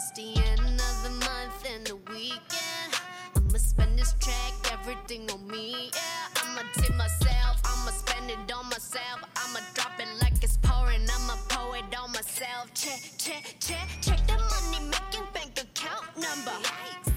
It's the end of the month and the weekend. I'ma spend this track, everything on me. Yeah, I'ma tip myself, I'ma spend it on myself. I'ma drop it like it's pouring, I'ma pour it on myself. Check, check, check, check the money making bank account number. That's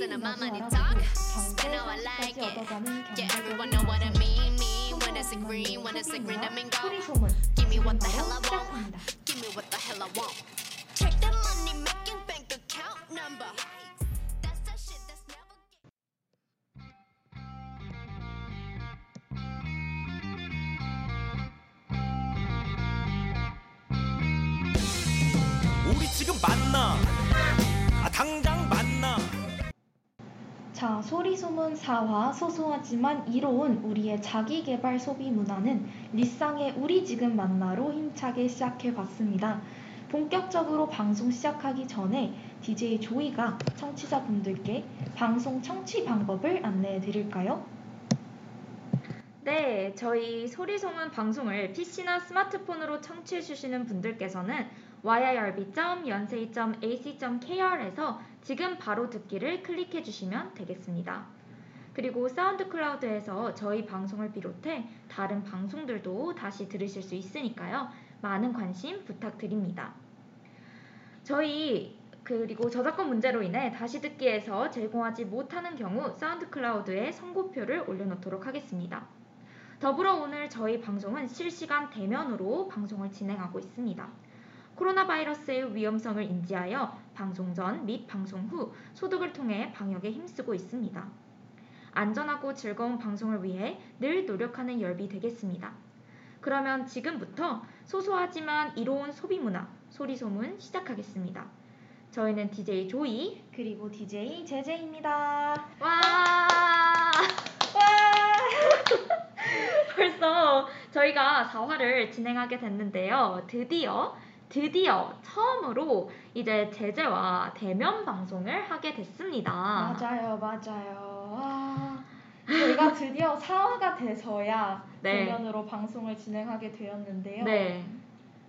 and a mama to talk. You know I like it. Yeah, everyone know what I mean. Me, when it's a green, when it's a green, I mean go. Give me what the hell I want. 4화 소소하지만 이로운 우리의 자기개발 소비 문화는 리쌍의 우리 지금 만나로 힘차게 시작해 봤습니다. 본격적으로 방송 시작하기 전에 DJ 조이가 청취자분들께 방송 청취 방법을 안내해 드릴까요? 네, 저희 소리소문 방송을 PC나 스마트폰으로 청취해 주시는 분들께서는 yirb.연세이.ac.kr에서 지금 바로 듣기를 클릭해 주시면 되겠습니다. 그리고 사운드 클라우드에서 저희 방송을 비롯해 다른 방송들도 다시 들으실 수 있으니까요. 많은 관심 부탁드립니다. 저희 그리고 저작권 문제로 인해 다시 듣기에서 제공하지 못하는 경우 사운드 클라우드에 선곡표를 올려놓도록 하겠습니다. 더불어 오늘 저희 방송은 실시간 대면으로 방송을 진행하고 있습니다. 코로나 바이러스의 위험성을 인지하여 방송 전 및 방송 후 소독을 통해 방역에 힘쓰고 있습니다. 안전하고 즐거운 방송을 위해 늘 노력하는 열비 되겠습니다. 그러면 지금부터 소소하지만 이로운 소비 문화 소리소문 시작하겠습니다. 저희는 DJ 조이 그리고 DJ 제제입니다. 와 벌써 저희가 4화를 진행하게 됐는데요. 드디어 드디어 처음으로 이제 제재와 대면 방송을 하게 됐습니다. 맞아요, 맞아요. 와, 저희가 드디어 4화가 돼서야 네. 대면으로 방송을 진행하게 되었는데요. 네.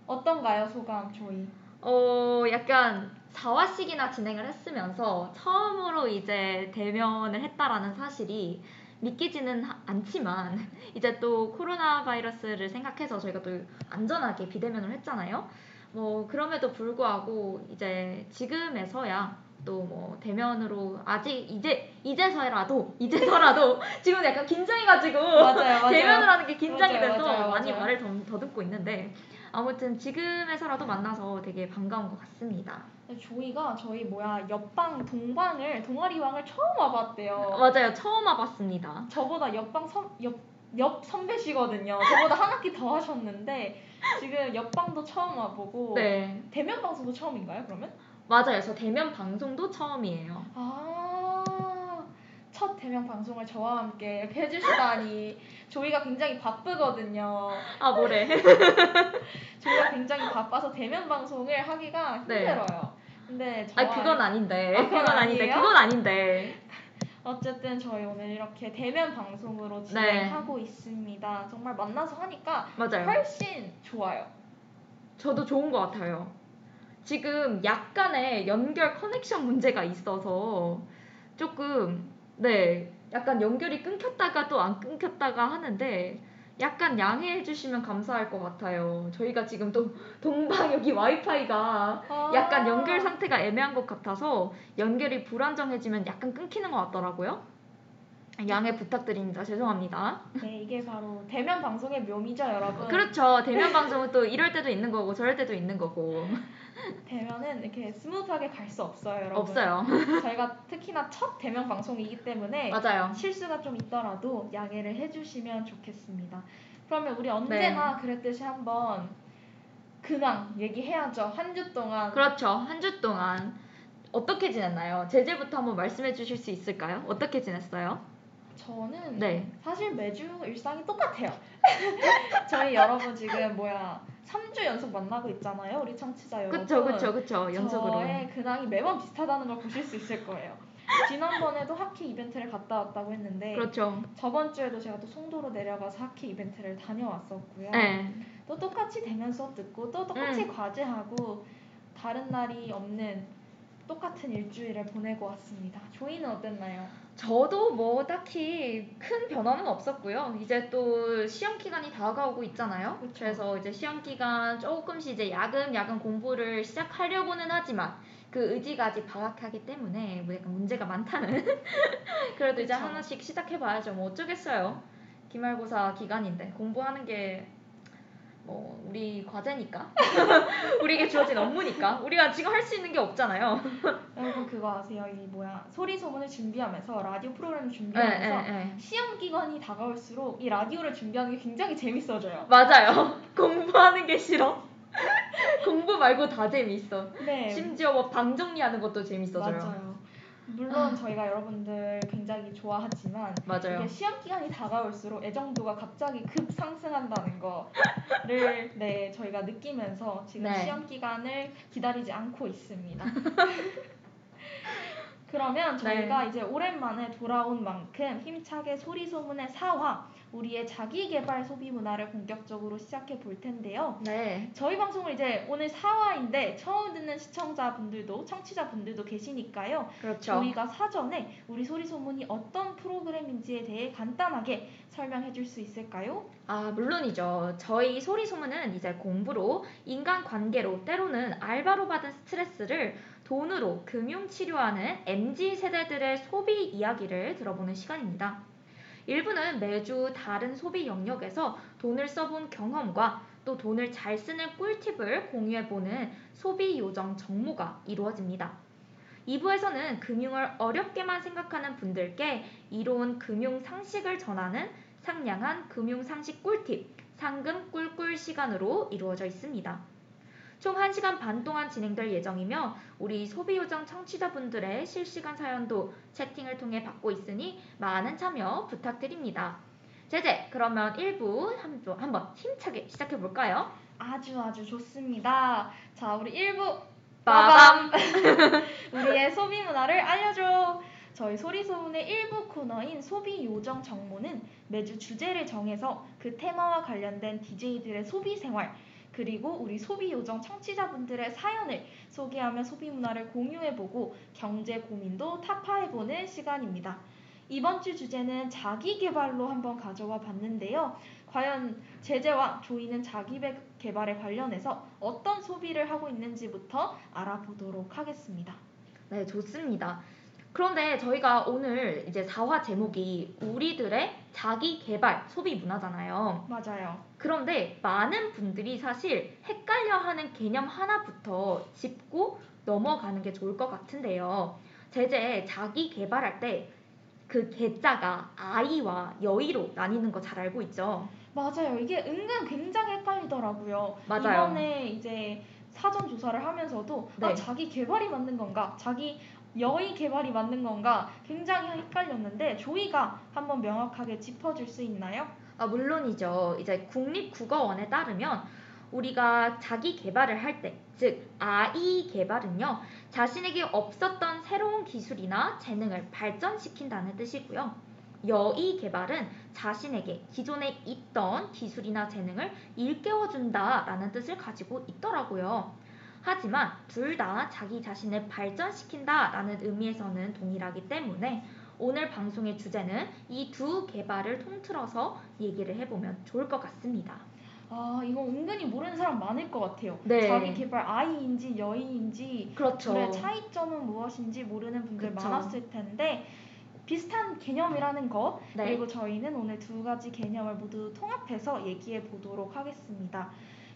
어떤가요, 소감 조이? 어, 약간 4화씩이나 진행을 했으면서 처음으로 이제 대면을 했다라는 사실이 믿기지는 하- 않지만 이제 또 코로나 바이러스를 생각해서 저희가 또 안전하게 비대면을 했잖아요. 뭐 그럼에도 불구하고 이제 지금에서야 또 뭐 대면으로 아직 이제 이제서라도 이제서라도 지금 약간 긴장해가지고 맞아요, 맞아요. 대면을 하는 게 긴장이 맞아요, 돼서 많이. 말을 더, 더듬고 있는데 아무튼 지금에서라도 만나서 되게 반가운 것 같습니다. 조이가 저희 뭐야 옆방 동방을 동아리방을 처음 와봤대요. 맞아요, 처음 와봤습니다. 저보다 옆방 선, 옆, 옆 선배시거든요. 저보다 한 학기 더 하셨는데 지금 옆방도 처음 와보고 네, 대면 방송도 처음인가요? 그러면? 맞아요. 저 대면 방송도 처음이에요. 아, 첫 대면 방송을 저와 함께 이렇게 해주시다니 조이가 굉장히 바쁘거든요. 아 뭐래? 조이가 굉장히 바빠서 대면 방송을 하기가 네. 힘들어요. 근데 저와 아 그건 아닌데, 아, 그건 그건 아닌데? 그건 아닌데. 어쨌든 저희 오늘 이렇게 대면 방송으로 네. 진행하고 있습니다. 정말 만나서 하니까 맞아요. 훨씬 좋아요. 저도 좋은 것 같아요. 지금 약간의 연결 커넥션 문제가 있어서 조금 네 약간 연결이 끊겼다가 또 안 끊겼다가 하는데 약간 양해해 주시면 감사할 것 같아요. 저희가 지금 또 동방 여기 와이파이가 아. 약간 연결 상태가 애매한 것 같아서 연결이 불안정해지면 약간 끊기는 것 같더라고요. 양해 부탁드립니다. 죄송합니다. 네, 이게 바로 대면 방송의 묘미죠, 여러분. 그렇죠. 대면 방송은 또 이럴 때도 있는 거고 저럴 때도 있는 거고 대면은 이렇게 smooth하게 갈 수 없어요, 여러분. 없어요. 저희가 특히나 첫 대면 방송이기 때문에 맞아요. 실수가 좀 있더라도 양해를 해주시면 좋겠습니다. 그러면 우리 언제나 네. 그랬듯이 한번 근황 얘기해야죠. 한 주 동안 그렇죠. 한 주 동안 어떻게 지냈나요? 제재부터 한번 말씀해 주실 수 있을까요? 어떻게 지냈어요? 저는 네. 사실 매주 일상이 똑같아요. 저희 여러분 지금 뭐야 3주 연속 만나고 있잖아요. 우리 청취자 여러분. 그쵸 그쵸 그쵸 연속으로 저의 근황이 매번 비슷하다는 걸 보실 수 있을 거예요. 지난번에도 하키 이벤트를 갔다 왔다고 했는데 그렇죠. 저번 주에도 제가 또 송도로 내려가서 하키 이벤트를 다녀왔었고요. 네. 또 똑같이 대면 수업 듣고 또 똑같이 음. 과제하고 다른 날이 없는 똑같은 일주일을 보내고 왔습니다. 조이는 어땠나요? 저도 뭐 딱히 큰 변화는 없었고요. 이제 또 시험 기간이 다가오고 있잖아요. 그쵸. 그래서 이제 시험 기간 조금씩 이제 야금야금 공부를 시작하려고는 하지만 그 의지가 아직 박약하기 때문에 뭐 약간 문제가 많다는. 그래도 이제 그쵸. 하나씩 시작해봐야죠. 뭐 어쩌겠어요. 기말고사 기간인데 공부하는 게. 뭐 우리 과제니까 우리에게 주어진 업무니까 우리가 지금 할 수 있는 게 없잖아요. 여러분 그거 아세요? 이 뭐야 소리 소문을 준비하면서 라디오 프로그램을 네, 준비하면서 네, 네. 시험 기간이 다가올수록 이 라디오를 준비하는 게 굉장히 재밌어져요. 맞아요. 공부하는 게 싫어. 공부 말고 다 재밌어. 네, 심지어 뭐 방 정리하는 것도 재밌어져요. 맞아요. 물론 저희가 여러분들 굉장히 좋아하지만 맞아요. 이게 시험 기간이 다가올수록 애정도가 갑자기 급 상승한다는 거를 네 저희가 느끼면서 지금 네. 시험 기간을 기다리지 않고 있습니다. 그러면 저희가 이제 오랜만에 돌아온 만큼 힘차게 소리 소문의 사화 우리의 자기 개발 소비 문화를 본격적으로 시작해 볼 텐데요. 네. 저희 방송을 이제 오늘 4화인데 처음 듣는 시청자분들도 청취자분들도 계시니까요. 그렇죠. 저희가 사전에 우리 소리 소문이 어떤 프로그램인지에 대해 간단하게 설명해 줄 수 있을까요? 아, 물론이죠. 저희 소리 소문은 이제 공부로, 인간 관계로, 때로는 알바로 받은 스트레스를 돈으로 금융 치료하는 MZ 세대들의 소비 이야기를 들어보는 시간입니다. 일부는 매주 다른 소비 영역에서 돈을 써본 경험과 또 돈을 잘 쓰는 꿀팁을 공유해보는 소비 요정 정모가 이루어집니다. 2부에서는 금융을 어렵게만 생각하는 분들께 이로운 금융 상식을 전하는 상냥한 금융 상식 꿀팁 상금 꿀꿀 시간으로 이루어져 있습니다. 총 1시간 반 동안 진행될 예정이며 우리 소비요정 청취자분들의 실시간 사연도 채팅을 통해 받고 있으니 많은 참여 부탁드립니다. 제제 그러면 1부 한번 한번 힘차게 시작해 볼까요? 아주 아주 좋습니다. 자, 우리 1부 빠밤. 우리의 소비 문화를 알려줘. 저희 소리 소문의 일부 코너인 소비 요정 정모는 매주 주제를 정해서 그 테마와 관련된 DJ들의 소비 생활 그리고 우리 소비 요정 청취자분들의 사연을 소개하며 소비 문화를 공유해보고 경제 고민도 타파해보는 시간입니다. 이번 주 주제는 자기 개발로 한번 가져와 봤는데요. 과연 제재와 조이는 자기 배- 개발에 관련해서 어떤 소비를 하고 있는지부터 알아보도록 하겠습니다. 네, 좋습니다. 그런데 저희가 오늘 이제 4화 제목이 우리들의 자기 개발 소비 문화잖아요. 맞아요. 그런데 많은 분들이 사실 헷갈려 하는 개념 하나부터 짚고 넘어가는 게 좋을 것 같은데요. 제제 자기 개발할 때 그 개자가 아이와 여의로 나뉘는 거 잘 알고 있죠? 맞아요. 이게 은근 굉장히 헷갈리더라고요. 맞아요. 이번에 이제 사전 조사를 하면서도 네. 아, 자기 개발이 맞는 건가? 자기 여의 개발이 맞는 건가? 굉장히 헷갈렸는데 조이가 한번 명확하게 짚어줄 수 있나요? 아, 물론이죠. 이제 국립국어원에 따르면 우리가 자기 개발을 할 때, 즉 아이 개발은요. 자신에게 없었던 새로운 기술이나 재능을 발전시킨다는 뜻이고요. 여의 개발은 자신에게 기존에 있던 기술이나 재능을 일깨워준다라는 뜻을 가지고 있더라고요. 하지만 둘 다 자기 자신을 발전시킨다라는 의미에서는 동일하기 때문에 오늘 방송의 주제는 이 두 개발을 통틀어서 얘기를 해보면 좋을 것 같습니다. 아, 이거 은근히 모르는 사람 많을 것 같아요. 네. 자기 개발 아이인지 여의인지 그렇죠. 둘의 차이점은 무엇인지 모르는 분들 그쵸. 많았을 텐데 비슷한 개념이라는 거 네. 그리고 저희는 오늘 두 가지 개념을 모두 통합해서 얘기해 보도록 하겠습니다.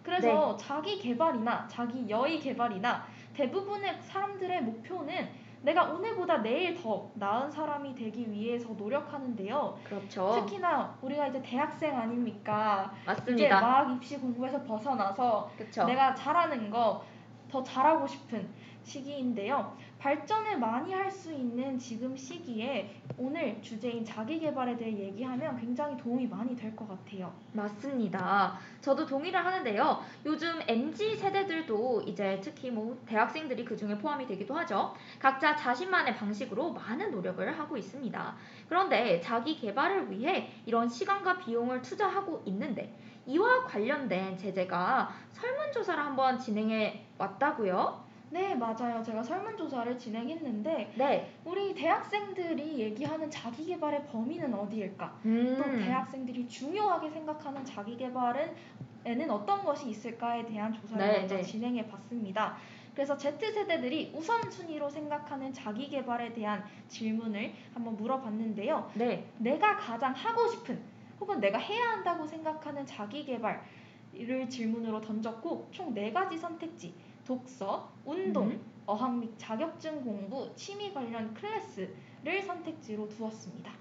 그래서 자기 개발이나 자기 여의 개발이나 대부분의 사람들의 목표는 내가 오늘보다 내일 더 나은 사람이 되기 위해서 노력하는데요. 그렇죠. 특히나 우리가 이제 대학생 아닙니까? 이제 맞습니다. 막 입시 공부에서 벗어나서 그렇죠. 내가 잘하는 거 더 잘하고 싶은 시기인데요. 발전을 많이 할 수 있는 지금 시기에 오늘 주제인 자기 개발에 대해 얘기하면 굉장히 도움이 많이 될 것 같아요. 맞습니다. 저도 동의를 하는데요. 요즘 MZ 세대들도 이제 특히 뭐 대학생들이 그 중에 포함이 되기도 하죠. 각자 자신만의 방식으로 많은 노력을 하고 있습니다. 그런데 자기 개발을 위해 이런 시간과 비용을 투자하고 있는데 이와 관련된 제재가 설문조사를 한번 진행해 왔다고요? 네, 맞아요. 제가 설문조사를 진행했는데 네. 우리 대학생들이 얘기하는 자기 개발의 범위는 어디일까? 음. 또 대학생들이 중요하게 생각하는 자기 개발은 에는 어떤 것이 있을까에 대한 조사를 네, 먼저 네. 진행해 봤습니다. 그래서 Z세대들이 우선순위로 생각하는 자기 개발에 대한 질문을 한번 물어봤는데요. 네. 내가 가장 하고 싶은 혹은 내가 해야 한다고 생각하는 자기 개발을 질문으로 던졌고 총 네 가지 선택지 독서, 운동, 음. 어학 및 자격증 공부, 취미 관련 클래스를 선택지로 두었습니다.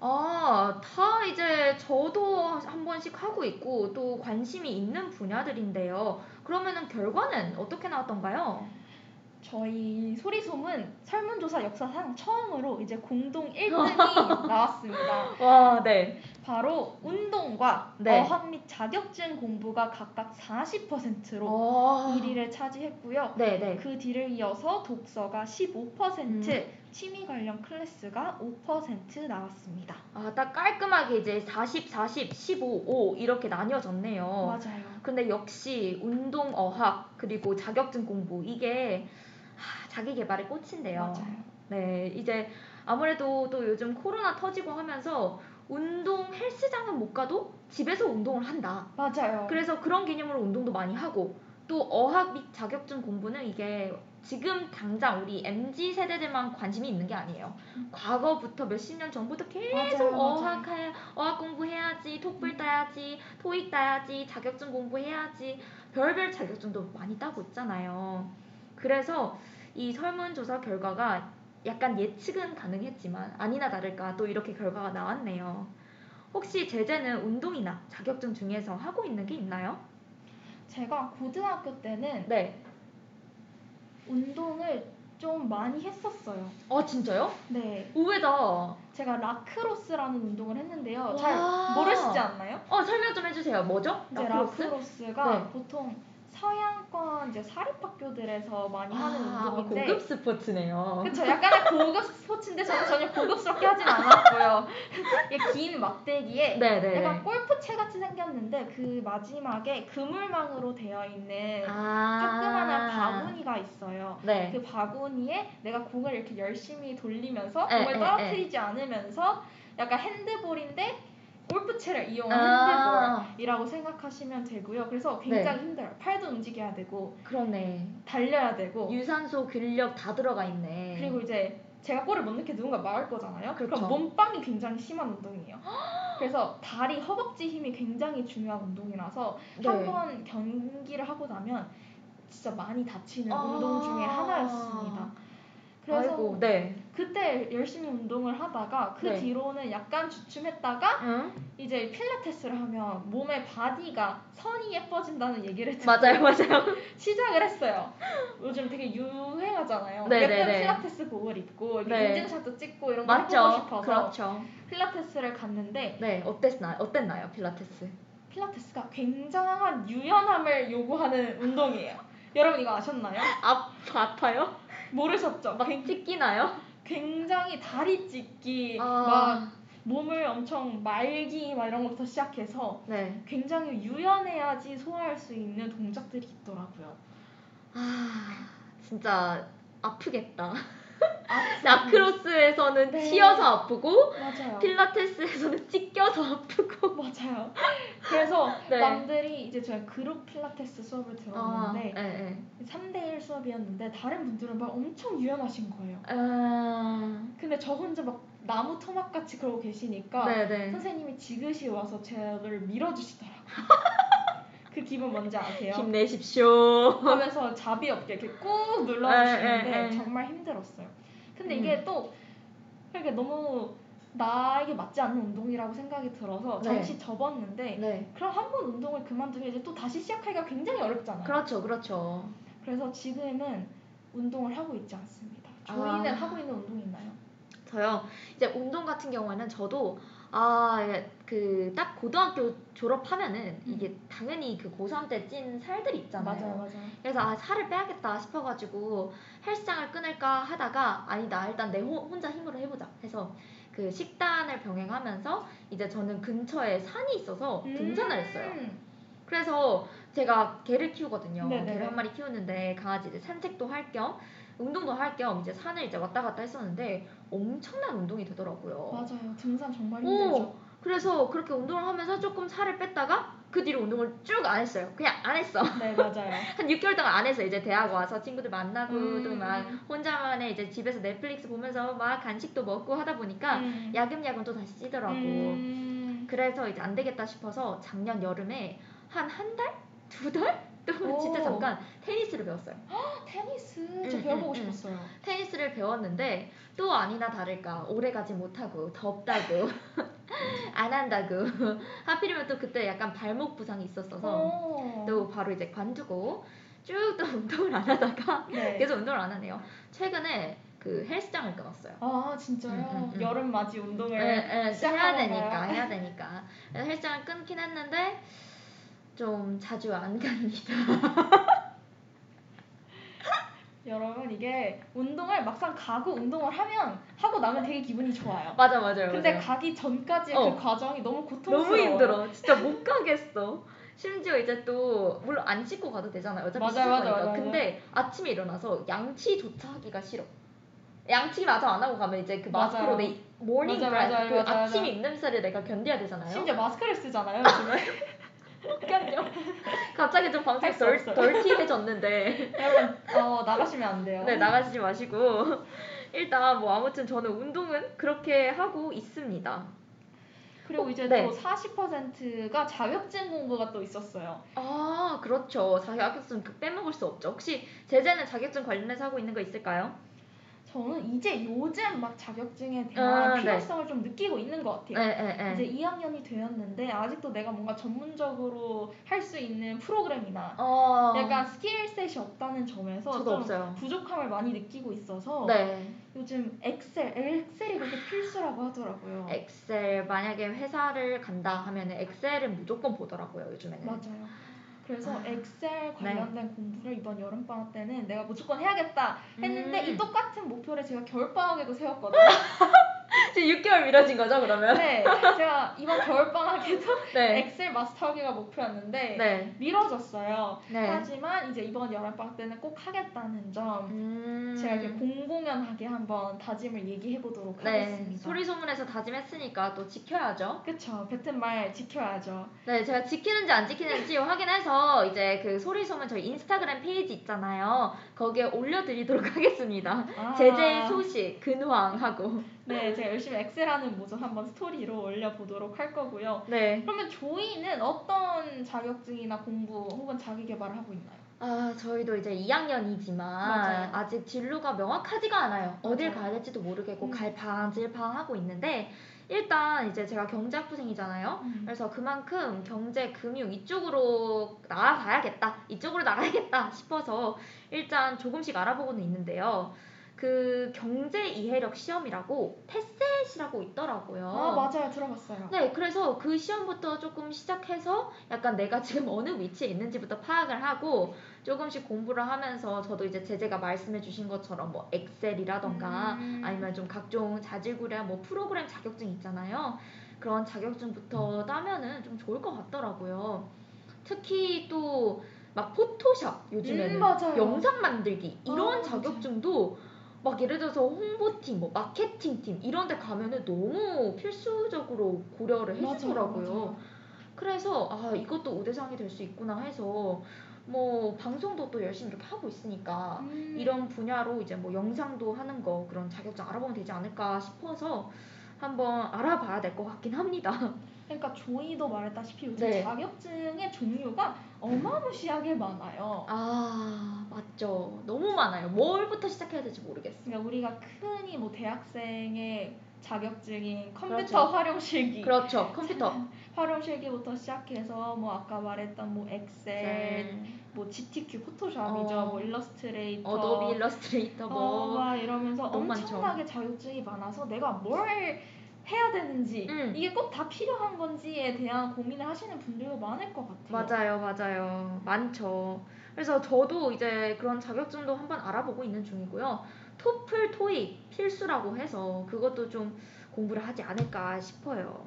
아, 다 이제 저도 한 번씩 하고 있고 또 관심이 있는 분야들인데요. 그러면은 결과는 어떻게 나왔던가요? 저희 소리솜은 설문조사 역사상 처음으로 이제 공동 1등이 나왔습니다. 와, 네. 바로 운동과 네. 어학 및 자격증 공부가 각각 40%로 와. 1위를 차지했고요. 네, 네. 그 뒤를 이어서 독서가 15%, 음. 취미 관련 클래스가 5% 나왔습니다. 아, 딱 깔끔하게 이제 40, 40, 15, 5 이렇게 나뉘어졌네요. 맞아요. 근데 역시 운동, 어학, 그리고 자격증 공부 이게 하, 자기 개발의 꽃인데요. 맞아요. 네, 이제 아무래도 또 요즘 코로나 터지고 하면서 운동 헬스장은 못 가도 집에서 운동을 한다. 맞아요. 그래서 그런 개념으로 운동도 많이 하고 또 어학 및 자격증 공부는 이게 지금 당장 우리 MZ 세대들만 관심이 있는 게 아니에요. 과거부터 몇십 년 전부터 계속. 어학 해, 어학 공부해야지, 톡불 따야지, 토익 따야지, 자격증 공부해야지 별별 자격증도 많이 따고 있잖아요. 그래서 이 설문조사 결과가 약간 예측은 가능했지만 아니나 다를까 또 이렇게 결과가 나왔네요. 혹시 제재는 운동이나 자격증 중에서 하고 있는 게 있나요? 제가 고등학교 때는 네. 운동을 좀 많이 했었어요. 아 진짜요? 네. 의외다. 제가 라크로스라는 운동을 했는데요. 와. 잘 모르시지 않나요? 어 설명 좀 해주세요. 뭐죠? 이제 라크로스? 라크로스가 네. 보통 서양권 이제 사립학교들에서 많이 하는 아, 운동인데 고급 스포츠네요. 그쵸 약간의 고급 스포츠인데 저는 전혀 고급스럽게 하진 않았고요. 긴 막대기에 네네. 약간 골프채 같이 생겼는데 그 마지막에 그물망으로 되어 있는 아. 조그마한 바구니가 있어요. 네. 그 바구니에 내가 공을 이렇게 열심히 돌리면서 에, 공을 에, 떨어뜨리지 않으면서 약간 핸드볼인데 골프채를 이용한 아. 핸드볼이라고 생각하시면 되고요. 그래서 네. 굉장히 힘들어요. 팔도 움직여야 되고 그러네. 달려야 되고 유산소 근력 다 들어가 있네. 그리고 이제 제가 골을 못 넣게 누군가 막을 거잖아요. 그 그렇죠. 럼 몸빵이 굉장히 심한 운동이에요. 그래서 다리, 허벅지 힘이 굉장히 중요한 운동이라서 네. 한번 경기를 하고 나면 진짜 많이 다치는 아. 운동 중에 하나였습니다. 그래서 아이고, 네. 그때 열심히 운동을 하다가 그 네. 뒤로는 약간 주춤했다가 응? 이제 필라테스를 하면 몸의 body가 선이 예뻐진다는 얘기를 듣고 맞아요, 맞아요. 시작을 했어요. 요즘 되게 유행하잖아요. 네, 예쁜 네, 네. 필라테스 복을 입고 네. 인증샷도 찍고 이런 거 해보고 맞죠. 싶어서 그렇죠. 필라테스를 갔는데 네, 어땠나요? 어땠나요, 필라테스? 필라테스가 굉장한 유연함을 요구하는 운동이에요. 여러분 이거 아셨나요? 아, 아파요? 모르셨죠? 막 굉- 찢기나요? 굉장히 다리 찢기, 아. 막 몸을 엄청 말기 막 이런 것부터 시작해서 네. 굉장히 유연해야지 소화할 수 있는 동작들이 있더라고요. 아, 진짜 아프겠다. 아, 라크로스에서는 네. 치여서 아프고 맞아요. 필라테스에서는 찢겨서 아프고. 맞아요. 그래서 네. 남들이 이제 저희 그룹 필라테스 수업을 아, 들었는데 네, 3대1 수업이었는데 다른 분들은 막 엄청 유연하신 거예요. 네. 아, 근데 저 혼자 막 나무 토막같이 그러고 계시니까 네네. 선생님이 지그시 와서 저를 밀어주시더라고요. 그 기분 뭔지 아세요? 힘내십시오. 하면서 자비 없게 이렇게 꾹 에, 눌러주시는데. 정말 힘들었어요. 근데 음. 이게 또 이렇게 너무 나에게 맞지 않는 운동이라고 생각이 들어서 네. 잠시 접었는데 네. 그럼 한 번 운동을 그만두면 이제 또 다시 시작하기가 굉장히 어렵잖아요. 그렇죠, 그렇죠. 그래서 지금은 운동을 하고 있지 않습니다. 조이는 아. 하고 있는 운동 있나요? 저요. 이제 운동 같은 경우에는 저도 아, 그 딱 고등학교 졸업하면은 이게 당연히 그 고3 때 찐 살들이 있잖아요. 음. 맞아요, 맞아요. 그래서 아 살을 빼야겠다 싶어가지고 헬스장을 끊을까 하다가 아니다 일단 내 호- 혼자 힘으로 해보자 해서 그 식단을 병행하면서 이제 저는 근처에 산이 있어서 등산을 했어요. 음. 그래서 제가 개를 키우거든요. 네네. 개를 한 마리 키우는데 강아지 이제 산책도 할 겸 운동도 할 겸 이제 산을 이제 왔다 갔다 했었는데 엄청난 운동이 되더라고요. 맞아요. 등산 정말 오, 힘들죠. 그래서 그렇게 운동을 하면서 조금 살을 뺐다가 그 뒤로 운동을 쭉 안 했어요. 그냥 안 했어. 네, 맞아요. 한 6개월 동안 안 했어요. 이제 대학 와서 친구들 만나고 음. 또막 혼자만의 이제 집에서 넷플릭스 보면서 막 간식도 먹고 하다 보니까 음. 야금야금 또 다시 찌더라고. 음. 그래서 이제 안 되겠다 싶어서 작년 여름에 한 한 달? 두 달? 또 오. 진짜 잠깐 테니스를 배웠어요. 테니스 저 음, 배워보고 음, 음. 싶었어요. 테니스를 배웠는데 또 아니나 다를까 오래 가지 못하고 덥다고 안 한다고 하필이면 또 그때 약간 발목 부상이 있었어서 오. 또 바로 이제 관두고 쭉 또 운동을 안 하다가 네. 계속 운동을 안 하네요. 최근에 그 헬스장을 끊었어요. 아 진짜요? 음, 음, 음. 여름 맞이 운동을 예, 예, 해야 되니까? 해야 되니까 헬스장을 끊긴 했는데 좀 자주 안 갑니다. 여러분 이게 운동을 막상 가고 운동을 하면 하고 나면 되게 기분이 좋아요. 맞아 맞아요. 근데 맞아요. 가기 전까지 어. 그 과정이 너무 고통스러워요. 너무 힘들어. 진짜 못 가겠어. 심지어 이제 또 물론 안 씻고 가도 되잖아요. 어차피 맞아요, 씻을 맞아요, 거니까. 맞아요. 근데 아침에 일어나서 양치조차 하기가 싫어. 양치마저 안 하고 가면 이제 그 마스크로. 내 morning 맞아요, breath 맞아요, 그 맞아요, 아침. 입냄새를 내가 견뎌야 되잖아요. 심지어 마스크를 쓰잖아요 요즘에. 견뎌. 갑자기 좀 방송이 할수 덜, 없어요. dirty해졌는데 여러분 어, 나가시면 안 돼요. 네 나가시지 마시고 일단 뭐 아무튼 저는 운동은 그렇게 하고 있습니다. 그리고 이제 네. 또 40%가 자격증 공부가 또 있었어요. 아 그렇죠. 자격증 그 빼먹을 수 없죠. 혹시 제재는 자격증 관련해서 하고 있는 거 있을까요? 저는 이제 요즘 막 자격증에 대한 아, 네. 필요성을 좀 느끼고 있는 것 같아요. 네, 네, 네. 이제 2학년이 되었는데 아직도 내가 뭔가 전문적으로 할 수 있는 프로그램이나 어, 약간 skill set이 없다는 점에서 좀 없어요. 부족함을 많이 느끼고 있어서 네. 요즘 엑셀, 엑셀이 그렇게 필수라고 하더라고요. 엑셀 만약에 회사를 간다 하면 엑셀은 무조건 보더라고요 요즘에는. 맞아요. 그래서 아, 엑셀 관련된 공부를 이번 여름 방학 때는 내가 무조건 해야겠다 했는데 음. 이 똑같은 목표를 제가 겨울 방학에도 세웠거든요. 지금 6개월 미뤄진 거죠 그러면? 네, 제가 이번 겨울 방학에도 네. 엑셀 마스터하기가 목표였는데 네. 미뤄졌어요. 네. 하지만 이제 이번 여름 방학 때는 꼭 하겠다는 점 음. 제가 이렇게 공공연하게 한번 다짐을 얘기해 보도록 네. 하겠습니다. 소리 소문에서 다짐했으니까 또 지켜야죠. 그쵸 뱉은 말 지켜야죠. 네, 제가 지키는지 안 지키는지 확인해서 이제 그 소리 소문 저희 인스타그램 페이지 있잖아요. 거기에 올려드리도록 하겠습니다. 아, 제재 소식 근황하고. 네, 제가 열심히 엑셀하는 모습 한번 스토리로 올려보도록 할 거고요. 네. 그러면 조이는 어떤 자격증이나 공부 혹은 자기 개발을 하고 있나요? 아, 저희도 이제 2학년이지만 맞아요. 아직 진로가 명확하지가 않아요. 어딜 맞아요. 가야 될지도 모르겠고 음. 갈팡질팡하고 있는데 일단 이제 제가 경제학부생이잖아요. 그래서 그만큼 경제, 금융 이쪽으로 나아가야겠다, 이쪽으로 나가야겠다 싶어서 일단 조금씩 알아보고는 있는데요. 그 경제 이해력 시험이라고 테셋이라고 있더라고요. 아 맞아요 들어봤어요. 네, 그래서 그 시험부터 조금 시작해서 약간 내가 지금 어느 위치에 있는지부터 파악을 하고 조금씩 공부를 하면서 저도 이제 제재가 말씀해주신 것처럼 뭐 엑셀이라던가 음. 아니면 좀 각종 자질구레한 뭐 프로그램 자격증 있잖아요. 그런 자격증부터 따면은 좀 좋을 것 같더라고요. 특히 또막 포토샵 요즘에는 음. 영상 만들기 이런 아. 자격증도 막 예를 들어서 홍보팀, 뭐 마케팅팀 이런 데 가면은 너무 필수적으로 고려를 해주더라고요. 맞아요. 그래서 아 이것도 우대상이 될 수 있구나 해서 뭐 방송도 또 열심히 이렇게 하고 있으니까 음. 이런 분야로 이제 뭐 영상도 하는 거 그런 자격증 알아보면 되지 않을까 싶어서 한번 알아봐야 될 것 같긴 합니다. 그러니까 조이도 말했다시피 요즘 네. 자격증의 종류가 어마무시하게 많아요. 아 맞죠. 너무 많아요. 뭘부터 시작해야 될지 모르겠어. 그러니까 우리가 흔히 뭐 대학생의 자격증인 컴퓨터 그렇죠. 활용실기, 그렇죠. 컴퓨터. 활용실기부터 시작해서 뭐 아까 말했던 뭐 엑셀, 뭐 GTQ 포토샵이죠, 어. 뭐 일러스트레이터, 어도비 일러스트레이터 어, 뭐막 이러면서 엄청나게 자격증이 많아서 내가 뭘 해야 되는지 음. 이게 꼭 다 필요한 건지에 대한 고민을 하시는 분들도 많을 것 같아요. 맞아요, 맞아요. 많죠. 그래서 저도 이제 그런 자격증도 한번 알아보고 있는 중이고요. 토플, 토익 필수라고 해서 그것도 좀 공부를 하지 않을까 싶어요.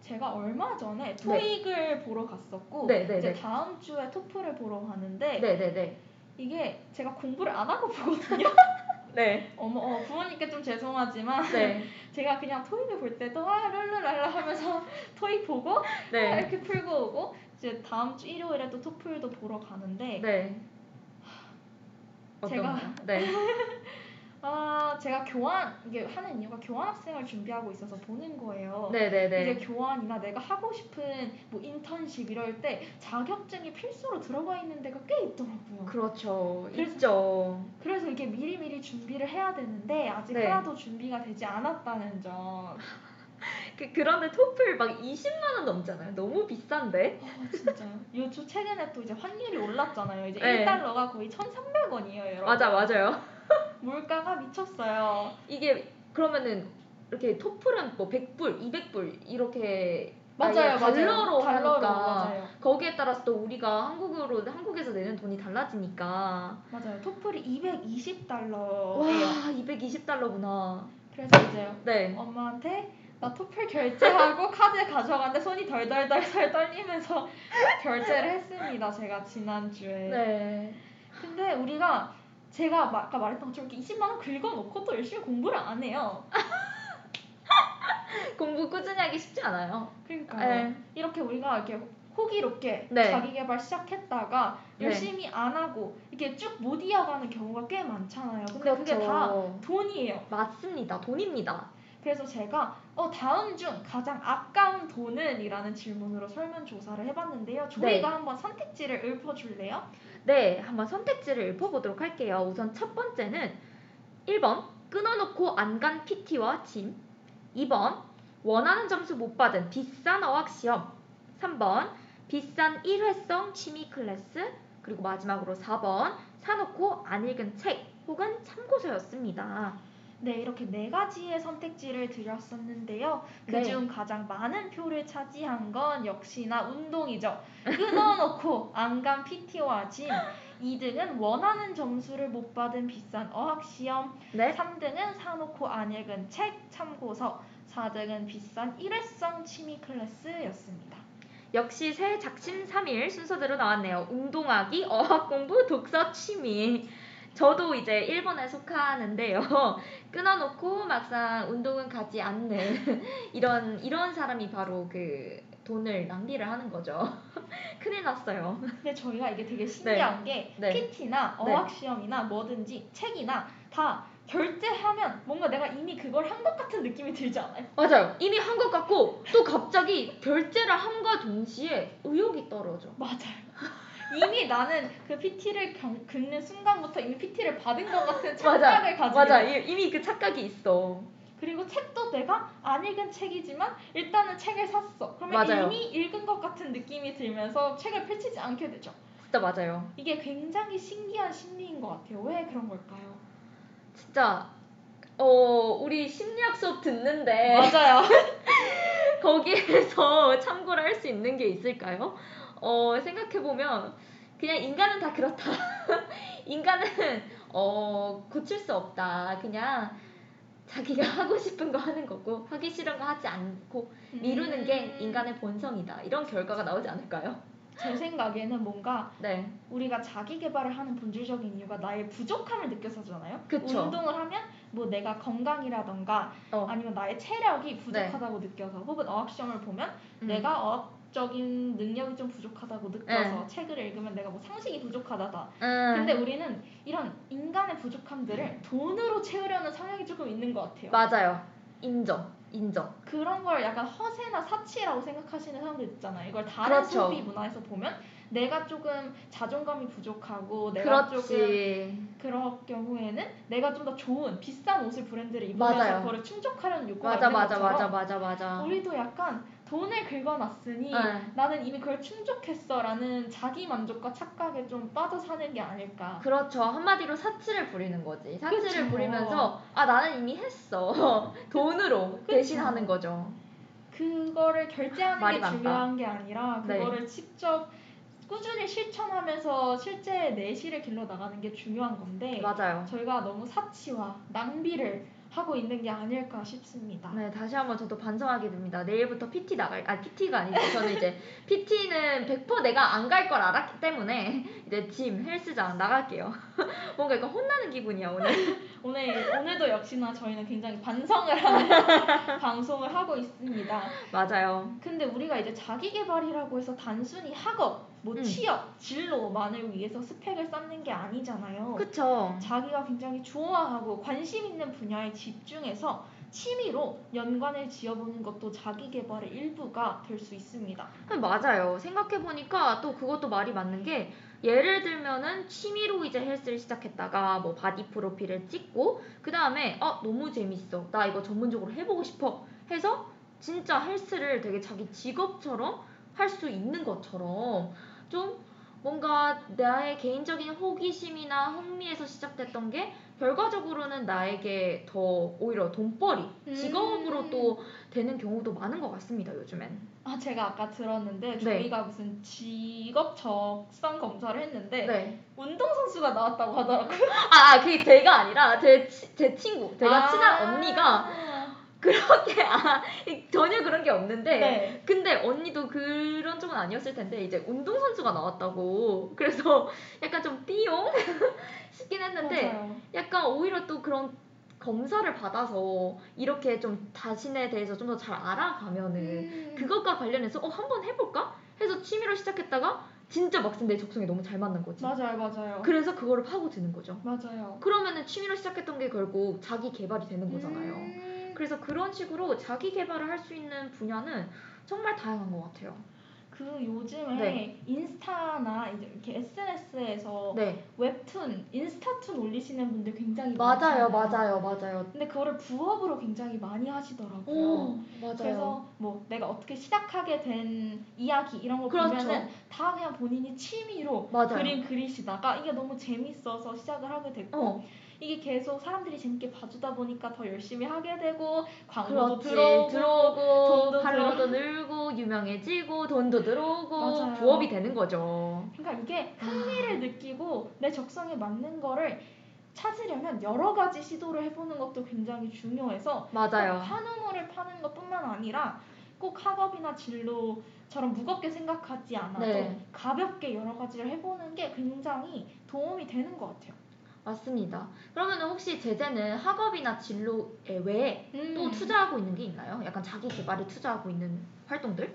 제가 얼마 전에 토익을 보러 갔었고 네, 네, 이제 네. 다음 주에 토플을 보러 가는데 네네네. 이게 제가 공부를 안 하고 보거든요. 네. 어머, 어, 부모님께 좀 죄송하지만 네. 제가 그냥 토익을 볼 때도 아 랄랄랄라 하면서 토익 보고 아, 네. 이렇게 풀고 오고 이제 다음 주 일요일에 또 토플도 보러 가는데 네. 제가-? 네. 아 제가 교환 이게 하는 이유가 교환 학생을 준비하고 있어서 보는 거예요. 네네네. 이제 교환이나 내가 하고 싶은 뭐 인턴십 이럴 때 자격증이 필수로 들어가 있는 데가 꽤 있더라고요. 그렇죠. 그래서- 있죠. 그래서 이게 미리미리 준비를 해야 되는데 아직 네. 하나도 준비가 되지 않았다는 점. 그, 그런데 토플 막 20만 원 넘잖아요. 너무 비싼데? 어, 진짜요? 요즘 최근에 또 이제 환율이 올랐잖아요. 이제 네. 1달러가 거의 1,300원이에요, 여러분. 맞아, 맞아요. 물가가 미쳤어요. 이게 그러면은 이렇게 토플은 뭐 100불, 200불 이렇게 맞아요, 맞아요. 달러로 하니까 맞아요. 거기에 따라서 또 우리가 한국으로 한국에서 내는 돈이 달라지니까 맞아요. 토플이 220달러예요. 와 220달러구나. 그래서 이제 네. 엄마한테 나 토플 결제하고 카드 가져갔는데 손이 덜덜덜덜 떨리면서 결제를 했습니다. 제가 지난주에. 네. 근데 우리가 제가 마- 아까 말했던 것처럼 이렇게 20만 원 긁어놓고 또 열심히 공부를 안 해요. 공부 꾸준히 하기 쉽지 않아요. 그러니까요. 네. 이렇게 우리가 이렇게 호기롭게 네. 자기 개발 시작했다가 네. 열심히 안 하고 이렇게 쭉 못 이어가는 경우가 꽤 많잖아요. 근데 그게 그렇죠. 다 돈이에요. 맞습니다. 돈입니다. 그래서 제가 어, 다음 중 가장 아까운 돈은? 이라는 질문으로 설문 조사를 해봤는데요. 조이가 한번 선택지를 읊어줄래요? 네, 한번 선택지를 읊어보도록 할게요. 우선 첫 번째는 1번 끊어놓고 안 간 PT와 짐 2번 원하는 점수 못 받은 비싼 어학 시험 3번 비싼 일회성 취미 클래스 그리고 마지막으로 4번 사놓고 안 읽은 책 혹은 참고서였습니다. 네, 이렇게 네 가지의 선택지를 드렸었는데요. 네. 그중 가장 많은 표를 차지한 건 역시나 운동이죠. 끊어놓고 안 간 PT와 짐. 2등은 원하는 점수를 못 받은 비싼 어학시험. 네, 3등은 사놓고 안 읽은 책, 참고서. 4등은 비싼 일회성 취미 클래스였습니다. 역시 새 작심 삼일 순서대로 나왔네요. 운동하기, 어학 공부, 독서 취미. 저도 이제 1번에 속하는데요. 끊어놓고 막상 운동은 가지 않는 이런 이런 사람이 바로 그 돈을 낭비를 하는 거죠. 큰일 났어요. 근데 저희가 이게 되게 신기한 게 네. PT나 네. 어학 시험이나 뭐든지 책이나 다 결제하면 뭔가 내가 이미 그걸 한 것 같은 느낌이 들지 않아요? 맞아요. 이미 한 것 같고 또 갑자기 결제를 함과 동시에 의욕이 떨어져. 맞아요. 이미 나는 그 PT를 긁는 순간부터 이미 PT를 받은 것 같은 착각을 가지고 맞아. 이미 그 착각이 있어. 그리고 책도 내가 안 읽은 책이지만 일단은 책을 샀어. 그러면 맞아요. 이미 읽은 것 같은 느낌이 들면서 책을 펼치지 않게 되죠. 진짜 맞아요. 이게 굉장히 신기한 심리인 것 같아요. 왜 그런 걸까요? 진짜 어 우리 심리학 수업 듣는데 맞아요. 거기에서 참고를 할 수 있는 게 있을까요? 어, 생각해보면, 그냥 인간은 다 그렇다. 인간은, 어, 고칠 수 없다. 그냥 자기가 하고 싶은 거 하는 거고, 하기 싫은 거 하지 않고, 미루는 게 음, 인간의 본성이다. 이런 결과가 나오지 않을까요? 제 생각에는 뭔가 네. 우리가 자기 개발을 하는 본질적인 이유가 나의 부족함을 느껴서잖아요. 그쵸. 운동을 하면 뭐 내가 건강이라던가 어. 아니면 나의 체력이 부족하다고 느껴서 혹은 어학시험을 보면 음. 내가 어 학 문학적인 능력이 좀 부족하다고 느껴서 책을 읽으면 내가 뭐 상식이 부족하다다. 음. 근데 우리는 이런 인간의 부족함들을 돈으로 채우려는 성향이 조금 있는 것 같아요. 맞아요. 인정. 인정. 그런 걸 약간 허세나 사치라고 생각하시는 사람들 있잖아요. 이걸 다른 그렇죠. 소비 문화에서 보면 내가 조금 자존감이 부족하고 내가 조금 그렇지. 그럴 경우에는 내가 좀 더 좋은 비싼 옷을 브랜드를 입으면서 맞아요. 그거를 충족하려는 욕구가 맞아 있는 맞아 것처럼 맞아 맞아 맞아. 우리도 약간 돈을 긁어놨으니 네. 나는 이미 그걸 충족했어라는 자기 만족과 착각에 좀 빠져 사는 게 아닐까. 그렇죠. 한마디로 사치를 부리는 거지. 사치를 그쵸. 부리면서 아 나는 이미 했어. 돈으로 대신 하는 거죠. 그거를 결제하는 게 많다. 중요한 게 아니라 네. 그거를 직접 꾸준히 실천하면서 실제 내실을 길러 나가는 게 중요한 건데 맞아요. 저희가 너무 사치와 낭비를 하고 있는 게 아닐까 싶습니다. 네, 다시 한번 저도 반성하게 됩니다. 내일부터 PT 나갈, 아, PT가 아니죠. 저는 이제 PT는 100% 내가 안 갈 걸 알았기 때문에 이제 짐, 헬스장 나갈게요. 뭔가 약간 혼나는 기분이야, 오늘. 오늘 오늘도 역시나 저희는 굉장히 반성을 하는 방송을 하고 있습니다. 맞아요. 근데 우리가 이제 자기 개발이라고 해서 단순히 학업, 뭐 음. 취업, 진로만을 위해서 스펙을 쌓는 게 아니잖아요. 그쵸. 자기가 굉장히 좋아하고 관심 있는 분야에 집중해서 취미로 연관을 지어보는 것도 자기 개발의 일부가 될 수 있습니다. 맞아요. 생각해보니까 또 그것도 말이 맞는 게 예를 들면은 취미로 이제 헬스를 시작했다가 뭐 바디 프로필을 찍고 그 다음에 어 너무 재밌어 나 이거 전문적으로 해보고 싶어 해서 진짜 헬스를 되게 자기 직업처럼 할 수 있는 것처럼 좀 뭔가 나의 개인적인 호기심이나 흥미에서 시작됐던 게 결과적으로는 나에게 더 오히려 돈벌이 직업으로 음. 또 되는 경우도 많은 것 같습니다 요즘엔. 아 제가 아까 들었는데 네. 저희가 무슨 직업 적성 검사를 했는데 네. 운동선수가 나왔다고 하더라고요. 아, 아, 그게 제가 아니라 제, 치- 제 친구, 제가 아. 친한 언니가 그렇게 아 전혀 그런 게 없는데 네. 근데 언니도 그런 쪽은 아니었을 텐데 이제 운동 선수가 나왔다고 그래서 약간 좀 띠용 싶긴 했는데 맞아요. 약간 오히려 또 그런 검사를 받아서 이렇게 좀 자신에 대해서 좀 더 잘 알아가면은 음. 그것과 관련해서 어 한번 해볼까 해서 취미로 시작했다가 진짜 막상 내 적성에 너무 잘 맞는 거지 맞아요, 맞아요. 그래서 그거를 파고드는 거죠. 맞아요. 그러면은 취미로 시작했던 게 결국 자기 개발이 되는 거잖아요. 음. 그래서 그런 식으로 자기 개발을 할 수 있는 분야는 정말 다양한 것 같아요. 그 요즘에 네. 인스타나 이제 이렇게 SNS에서 네, 웹툰, 인스타툰 올리시는 분들 굉장히 맞아요, 많잖아요. 맞아요, 맞아요. 근데 그거를 부업으로 굉장히 많이 하시더라고요. 오, 맞아요. 그래서 뭐 내가 어떻게 시작하게 된 이야기 이런 거 그렇죠. 보면은 다 그냥 본인이 취미로 맞아요. 그림 그리시다가 이게 너무 재밌어서 시작을 하게 됐고 어, 이게 계속 사람들이 재밌게 봐주다 보니까 더 열심히 하게 되고 광고도 그렇지. 들어오고 들어오고, 돈도 팔로워도 늘고, 유명해지고, 돈도 들어오고, 맞아요. 부업이 되는 거죠. 그러니까 이게 흥미를 느끼고 내 적성에 맞는 거를 찾으려면 여러 가지 시도를 해보는 것도 굉장히 중요해서 맞아요. 꼭 한우물을 파는 것뿐만 아니라 꼭 학업이나 진로처럼 무겁게 생각하지 않아도 네. 가볍게 여러 가지를 해보는 게 굉장히 도움이 되는 것 같아요. 맞습니다. 그러면 혹시 제재는 학업이나 진로 외에 또 음, 투자하고 있는 게 있나요? 약간 자기 개발에 투자하고 있는 활동들?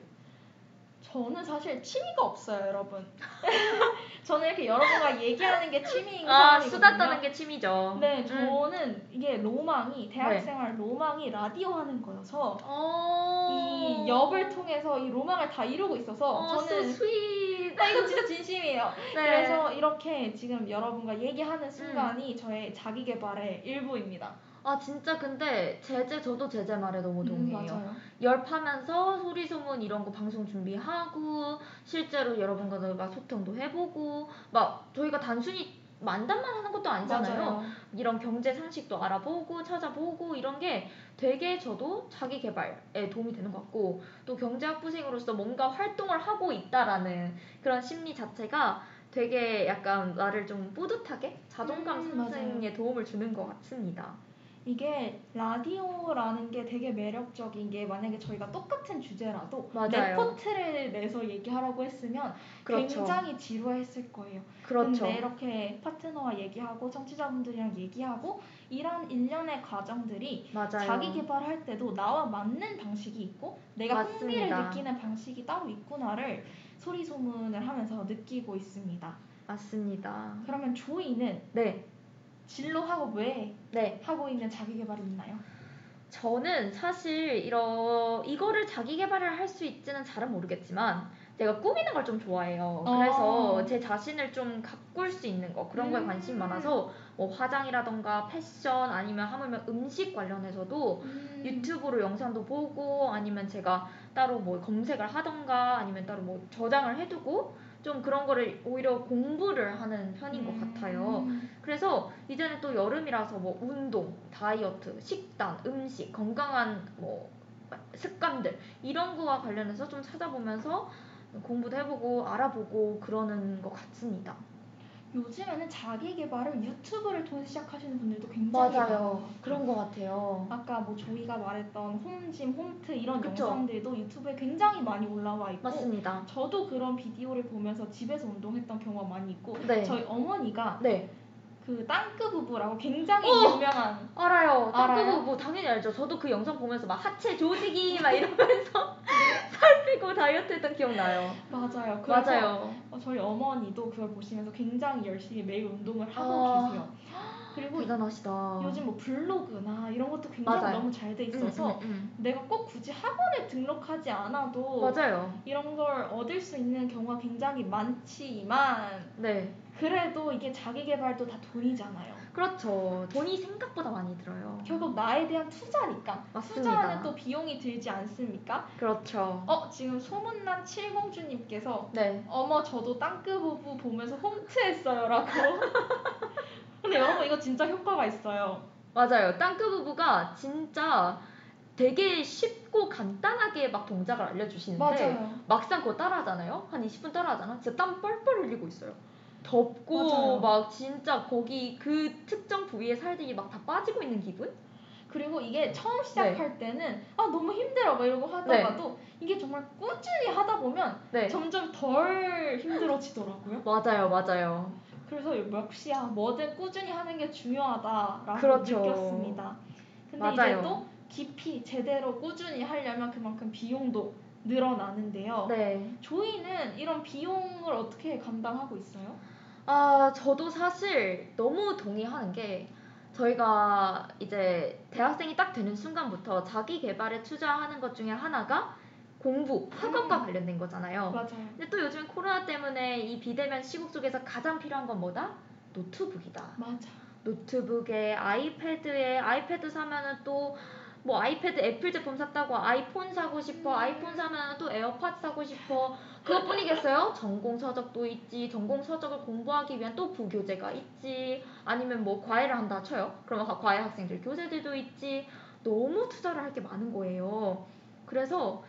저는 사실 취미가 없어요, 여러분. 저는 이렇게 여러분과 얘기하는 게 취미인 아, 사람이거든요. 수다 떠는 게 취미죠. 네, 음. 저는 이게 로망이 네. 대학생활 로망이 라디오 하는 거여서 어... 이 역을 통해서 이 로망을 다 이루고 있어서 어, 저는 sweet. 나 이거 진짜 진심이에요. 네. 그래서 이렇게 지금 여러분과 얘기하는 순간이 저의 자기 개발의 일부입니다. 아 진짜 근데 제재 저도 제재 말에 너무 동의해요. 음, 맞아요. 열파면서 소리 소문 이런 거 방송 준비하고 실제로 여러분과 소통도 해보고 막 저희가 단순히 만담만 하는 것도 아니잖아요. 맞아요. 이런 경제 상식도 알아보고 찾아보고 이런 게 되게 저도 자기 개발에 도움이 되는 것 같고 또 경제학부생으로서 뭔가 활동을 하고 있다라는 그런 심리 자체가 되게 약간 나를 좀 뿌듯하게 자존감 음, 상승에 도움을 주는 것 같습니다. 이게 라디오라는 게 되게 매력적인 게 만약에 저희가 똑같은 주제라도 맞아요. 레포트를 내서 얘기하라고 했으면 그렇죠. 굉장히 지루했을 거예요. 그렇죠. 근데 이렇게 파트너와 얘기하고 청취자분들이랑 얘기하고 이런 일련의 과정들이 맞아요. 자기 개발할 때도 나와 맞는 방식이 있고 내가 흥미를 맞습니다. 느끼는 방식이 따로 있구나를 소리 소문을 하면서 느끼고 있습니다. 맞습니다. 그러면 조이는 네, 진로하고 왜 네. 하고 있는 자기 개발이 있나요? 저는 사실 이러 이거를 자기 개발을 할 수 있지는 잘은 모르겠지만 제가 꾸미는 걸 좀 좋아해요. 그래서 어. 제 자신을 좀 가꿀 수 있는 거 그런 거에 음. 관심이 많아서 뭐 화장이라던가 패션 아니면 하물며 음식 관련해서도 음. 유튜브로 영상도 보고 아니면 제가 따로 뭐 검색을 하던가 아니면 따로 뭐 저장을 해두고 좀 그런 거를 오히려 공부를 하는 편인 것 같아요. 음. 그래서 이제는 또 여름이라서 뭐 운동, 다이어트, 식단, 음식, 건강한 뭐 습관들 이런 거와 관련해서 좀 찾아보면서 공부도 해보고 알아보고 그러는 것 같습니다. 요즘에는 자기 개발을 유튜브를 통해서 시작하시는 분들도 굉장히 많아요. 그런 것 같아요. 아까 뭐 조이가 말했던 홈짐, 홈트 이런 그쵸. 영상들도 유튜브에 굉장히 많이 올라와 있고 맞습니다. 저도 그런 비디오를 보면서 집에서 운동했던 경우가 많이 있고 네. 저희 어머니가 네. 그 땅크 부부라고 굉장히 어! 유명한 알아요. 알아요? 땅크부 뭐 당연히 알죠. 저도 그 영상 보면서 막 하체 조직이 막 이러면서 살 빼고 다이어트 했던 기억 나요. 맞아요. 그래서 맞아요. 어, 저희 어머니도 그걸 보시면서 굉장히 열심히 매일 운동을 하고 아. 계세요. 그리고 대단하시다. 요즘 뭐 블로그나 이런 것도 굉장히 맞아요. 너무 잘 돼 있어서 음, 음, 내가 꼭 굳이 학원에 등록하지 않아도 음. 맞아요. 이런 걸 얻을 수 있는 경우가 굉장히 많지만 네. 그래도 이게 자기 개발도 다 돈이잖아요. 그렇죠. 돈이 생각보다 많이 들어요. 결국 나에 대한 투자니까 맞습니다. 투자하는 또 비용이 들지 않습니까? 그렇죠. 어 지금 소문난 칠공주님께서 네. 어머 저도 땅끝 부부 보면서 홈트했어요라고. 근데 여러분 이거 진짜 효과가 있어요. 맞아요. 땅크 부부가 진짜 되게 쉽고 간단하게 막 동작을 알려주시는데 맞아요. 막상 그거 따라하잖아요. 한 20분 따라하잖아. 진짜 땀 뻘뻘 흘리고 있어요. 덥고 맞아요. 막 진짜 거기 그 특정 부위의 살들이 막 다 빠지고 있는 기분? 그리고 이게 처음 시작할 때는 아 너무 힘들어 막 이러고 하다가도 이게 정말 꾸준히 하다 보면 네. 점점 덜 힘들어지더라고요. 맞아요, 맞아요. 그래서 역시야 뭐든 꾸준히 하는 게 중요하다라고 그렇죠. 느꼈습니다. 근데 맞아요. 이제 또 깊이 제대로 꾸준히 하려면 그만큼 비용도 늘어나는데요. 네. 조이는 이런 비용을 어떻게 감당하고 있어요? 아, 저도 사실 너무 동의하는 게 저희가 이제 대학생이 딱 되는 순간부터 자기 개발에 투자하는 것 중에 하나가 공부, 학업과 음. 관련된 거잖아요. 맞아요. 근데 또 요즘 코로나 때문에 이 비대면 시국 속에서 가장 필요한 건 뭐다? 노트북이다. 맞아. 노트북에 아이패드에 아이패드 사면은 또 뭐 아이패드 애플 제품 샀다고 아이폰 사고 싶어 음. 아이폰 사면은 또 에어팟 사고 싶어. 그것뿐이겠어요? 전공 서적도 있지. 전공 서적을 공부하기 위한 또 부교재가 있지. 아니면 뭐 과외를 한다 쳐요. 그러면 가- 과외 학생들 교재들도 있지. 너무 투자를 할 게 많은 거예요. 그래서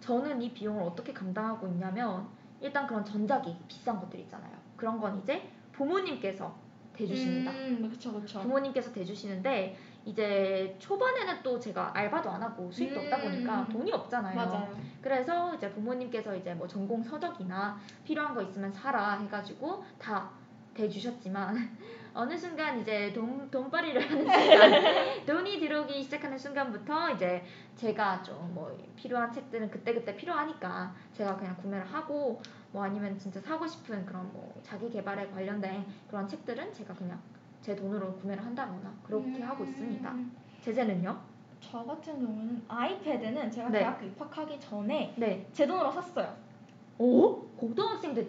저는 이 비용을 어떻게 감당하고 있냐면 일단 그런 전자기기 비싼 것들 있잖아요. 그런 건 이제 부모님께서 대주십니다 음, 그렇죠, 그렇죠. 부모님께서 대주시는데 이제 초반에는 또 제가 알바도 안 하고 수입도 없다 보니까 음. 돈이 없잖아요. 맞아요. 그래서 이제 부모님께서 이제 뭐 전공 서적이나 필요한 거 있으면 사라 해가지고 다 대주셨지만 어느 순간 이제 돈 돈벌이를 하는 순간 돈이 들어오기 시작하는 순간부터 이제 제가 좀 뭐 필요한 책들은 그때 그때 필요하니까 제가 그냥 구매를 하고 뭐 아니면 진짜 사고 싶은 그런 뭐 자기 개발에 관련된 그런 책들은 제가 그냥 제 돈으로 구매를 한다거나 그렇게 음. 하고 있습니다. 제재는요? 저 같은 경우는 아이패드는 제가 네. 대학교 입학하기 전에 네. 제 돈으로 샀어요. 오? 고등학생 때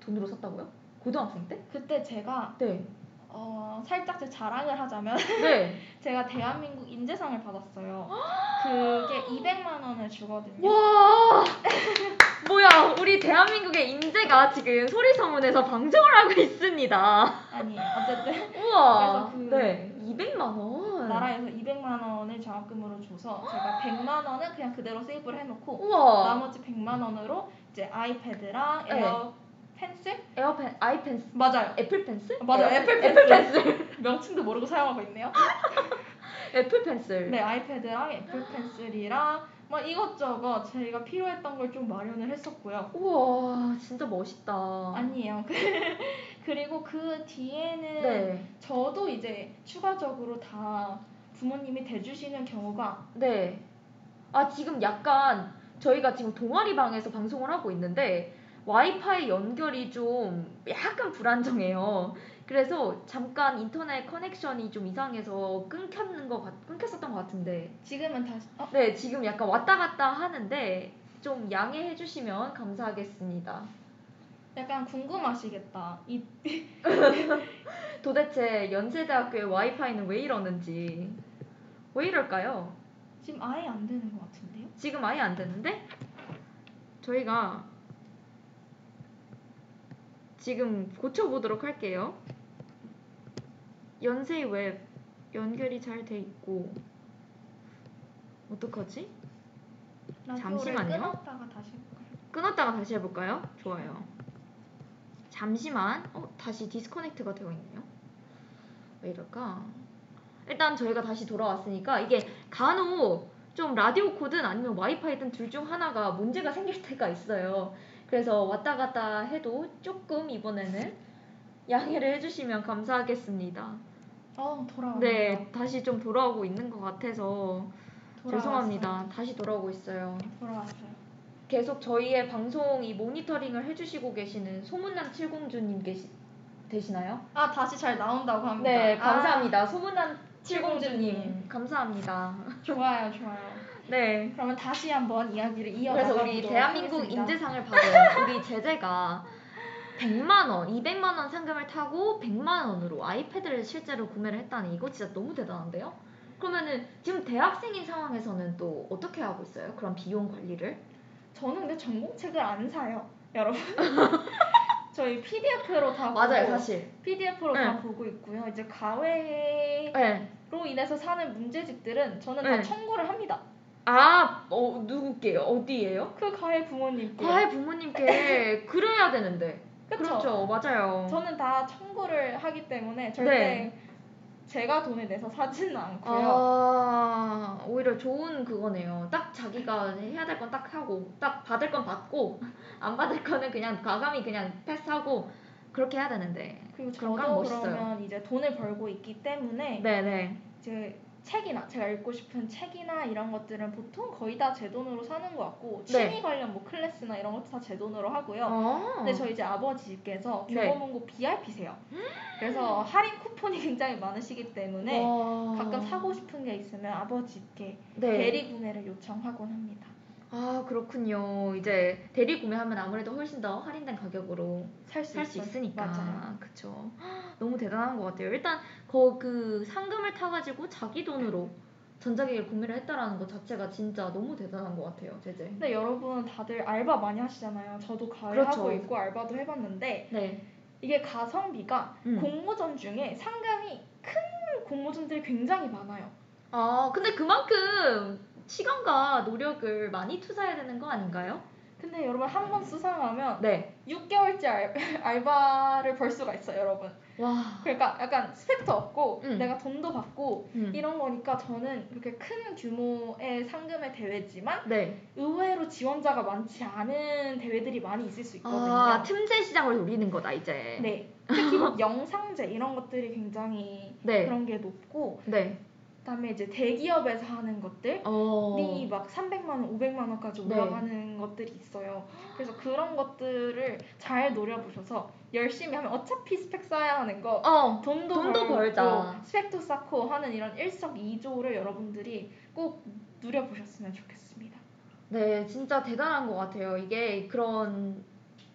돈으로 샀다고요? 고등학생 때? 그때 제가 네. 어, 살짝 제 자랑을 하자면 네. 제가 대한민국 인재상을 받았어요. 그게 200만 원을 주거든요. 와. 뭐야, 우리 대한민국의 인재가 지금 소리소문에서 방송을 하고 있습니다. 아니 어쨌든 우와. 그래서 그 네. 200만 원. 나라에서 200만 원을 장학금으로 줘서 제가 100만 원은 그냥 그대로 세이브를 해놓고 우와. 나머지 100만 원으로 이제 아이패드랑 네. 에어 펜슬 에어펜, 아이펜스, 맞아요. 애플 펜슬? 맞아요. 에어펜- 애플 애플 펜슬. 펜슬. 명칭도 모르고 사용하고 있네요. 애플 펜슬. 네 아이패드랑 애플 펜슬이랑 막 이것저것 저희가 필요했던 걸 좀 마련을 했었고요. 우와 진짜 멋있다. 아니에요. 그리고 그 뒤에는 네. 저도 이제 추가적으로 다 부모님이 대주시는 경우가 네. 아 지금 약간 저희가 지금 동아리 방에서 방송을 하고 있는데 와이파이 연결이 좀 약간 불안정해요. 그래서 잠깐 인터넷 커넥션이 좀 이상해서 끊겼는 것 같, 끊겼었던 것 같은데 지금은 다시 어? 네 지금 약간 왔다 갔다 하는데 좀 양해해 주시면 감사하겠습니다. 약간 궁금하시겠다. 이 도대체 연세대학교의 와이파이는 왜 이러는지 왜 이럴까요? 지금 아예 안 되는 것 같은데요? 지금 아예 안 되는데 저희가 지금 고쳐보도록 할게요. 연세이 웹 연결이 잘 돼 있고 어떡하지? 잠시만요. 끊었다가 다시 해볼까요? 끊었다가 다시 해볼까요? 좋아요. 잠시만. 어, 다시 디스커넥트가 되어 있네요. 왜 이럴까? 일단 저희가 다시 돌아왔으니까 이게 간혹 좀 라디오 코든 아니면 와이파이든 둘 중 하나가 문제가 생길 때가 있어요. 그래서 왔다 갔다 해도 조금 이번에는 양해를 해주시면 감사하겠습니다. 어 돌아왔네요. 네, 다시 좀 돌아오고 있는 것 같아서 돌아왔어요. 죄송합니다. 다시 돌아오고 있어요. 돌아왔어요. 계속 저희의 방송 이 모니터링을 해주시고 계시는 소문난 칠공주님 계시 되시나요? 아 다시 잘 나온다고 합니다. 네, 아, 감사합니다. 소문난 칠공주님. 칠공주님 감사합니다. 좋아요, 좋아요. 네. 그러면 다시 한번 이야기를 이어가 그래서 우리 대한민국 하겠습니다. 인재상을 받은 우리 제재가 100만 원, 200만 원 상금을 타고 100만 원으로 아이패드를 실제로 구매를 했다니 이거 진짜 너무 대단한데요? 그러면은 지금 대학생인 상황에서는 또 어떻게 하고 있어요? 그런 비용 관리를? 저는 근데 전공책을 안 사요, 여러분. 저희 PDF로 다 맞아요, 보고, 사실. PDF로 네. 다 보고 있고요. 이제 가외로 네. 인해서 사는 문제집들은 저는 다 네. 청구를 합니다. 아, 어, 누구게요? 어디예요? 그 가해 부모님께. 과외 부모님께 그래야 되는데. 그쵸? 그렇죠, 맞아요. 저는 다 청구를 하기 때문에 절대 네. 제가 돈을 내서 사지는 않고요. 아, 오히려 좋은 그거네요. 딱 자기가 해야 될 건 딱 하고, 딱 받을 건 받고, 안 받을 거는 그냥 과감히 그냥 패스하고, 그렇게 해야 되는데. 그리고 그런 건 저도 멋있어요. 그러면 이제 돈을 벌고 있기 때문에 네네. 이제 책이나 제가 읽고 싶은 책이나 이런 것들은 보통 거의 다 제 돈으로 사는 것 같고 네. 취미 관련 뭐 클래스나 이런 것도 다 제 돈으로 하고요. 어. 근데 저희 이제 아버지께서 네. 교보문고 BRP세요. 그래서 할인 쿠폰이 굉장히 많으시기 때문에 와. 가끔 사고 싶은 게 있으면 아버지께 네. 대리 구매를 요청하곤 합니다. 아, 그렇군요. 이제 대리 구매하면 아무래도 훨씬 더 할인된 가격으로 살수살수 있으니까. 맞아요. 그쵸. 너무 대단한 것 같아요. 일단 거 그 상금을 타가지고 자기 돈으로 전자기기를 구매를 했다라는 것 자체가 진짜 너무 대단한 것 같아요, 제재. 근데 여러분 다들 알바 많이 하시잖아요. 저도 가을 그렇죠. 하고 있고 알바도 해봤는데 네. 이게 가성비가 음. 공모전 중에 상금이 큰 공모전들이 굉장히 많아요. 아, 근데 그만큼 시간과 노력을 많이 투자해야 되는 거 아닌가요? 근데 여러분 한 번 수상하면 네. 6개월째 알, 알바를 벌 수가 있어요, 여러분. 와. 그러니까 약간 스펙도 없고 음. 내가 돈도 받고 음. 이런 거니까 저는 그렇게 큰 규모의 상금의 대회지만 네. 의외로 지원자가 많지 않은 대회들이 많이 있을 수 있거든요. 아, 틈새 시장을 노리는 거다, 이제. 네. 특히 뭐 영상제 이런 것들이 굉장히 네. 그런 게 높고 네. 그다음에 이제 대기업에서 하는 것들이 어. 막 300만 원, 500만 원까지 네. 올라가는 것들이 있어요. 그래서 그런 것들을 잘 노려보셔서 열심히 하면 어차피 스펙 쌓아야 하는 거 어. 돈도, 돈도 벌고. 스펙도 쌓고 하는 이런 일석이조를 여러분들이 꼭 누려보셨으면 좋겠습니다. 네, 진짜 대단한 것 같아요. 이게 그런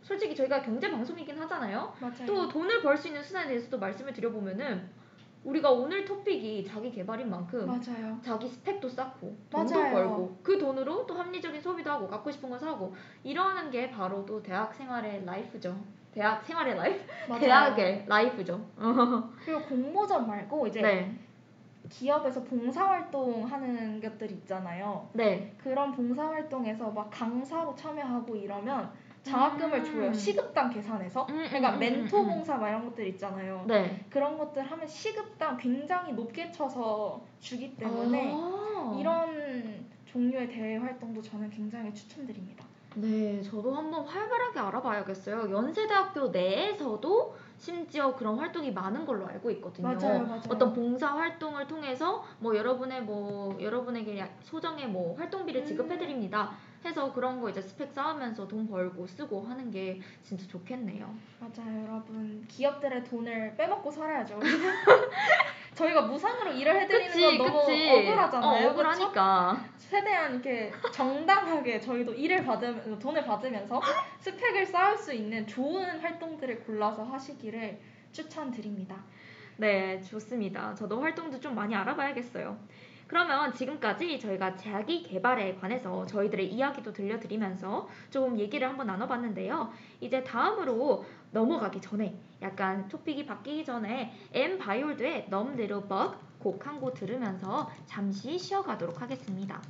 솔직히 저희가 경제 방송이긴 하잖아요. 맞아요. 또 돈을 벌 수 있는 수단에 대해서도 말씀을 드려보면은 우리가 오늘 토픽이 자기 개발인 만큼 맞아요. 자기 스펙도 쌓고 돈도 맞아요. 벌고 그 돈으로 또 합리적인 소비도 하고 갖고 싶은 거 사고 이러는 게 바로 또 대학 생활의 life죠. 대학 생활의 life? 맞아요. 대학의 life죠. 그리고 공모전 말고 이제 네, 기업에서 봉사활동 하는 것들 있잖아요. 네, 그런 봉사활동에서 막 강사로 참여하고 이러면 장학금을 음. 줘요. 시급당 계산해서. 음, 그러니까 음, 음, 멘토 음, 음. 봉사 막 이런 것들 있잖아요. 네. 그런 것들 하면 시급당 굉장히 높게 쳐서 주기 때문에 아. 이런 종류의 대외 활동도 저는 굉장히 추천드립니다. 네, 저도 한번 활발하게 알아봐야겠어요. 연세대학교 내에서도 심지어 그런 활동이 많은 걸로 알고 있거든요. 맞아요, 맞아요. 어떤 봉사 활동을 통해서 뭐 여러분의 뭐 여러분에게 야- 소정의 뭐 활동비를 음. 지급해 드립니다. 해서 그런 거 이제 스펙 쌓으면서 돈 벌고 쓰고 하는 게 진짜 좋겠네요. 맞아요, 여러분. 기업들의 돈을 빼먹고 살아야죠. 저희가 무상으로 일을 해드리는 그치, 건 너무 그치. 억울하잖아요. 어, 억울하니까. 최대한 이렇게 정당하게 저희도 일을 받으면 돈을 받으면서 스펙을 쌓을 수 있는 좋은 활동들을 골라서 하시기를 추천드립니다. 네, 좋습니다. 저도 활동도 좀 많이 알아봐야겠어요. 그러면 지금까지 저희가 자기 개발에 관해서 저희들의 이야기도 들려드리면서 좀 얘기를 한번 나눠봤는데요. 이제 다음으로 넘어가기 전에 약간 토픽이 바뀌기 전에 엠 바이올드의 Numb Little Bug 곡한 곡 들으면서 잠시 쉬어가도록 하겠습니다.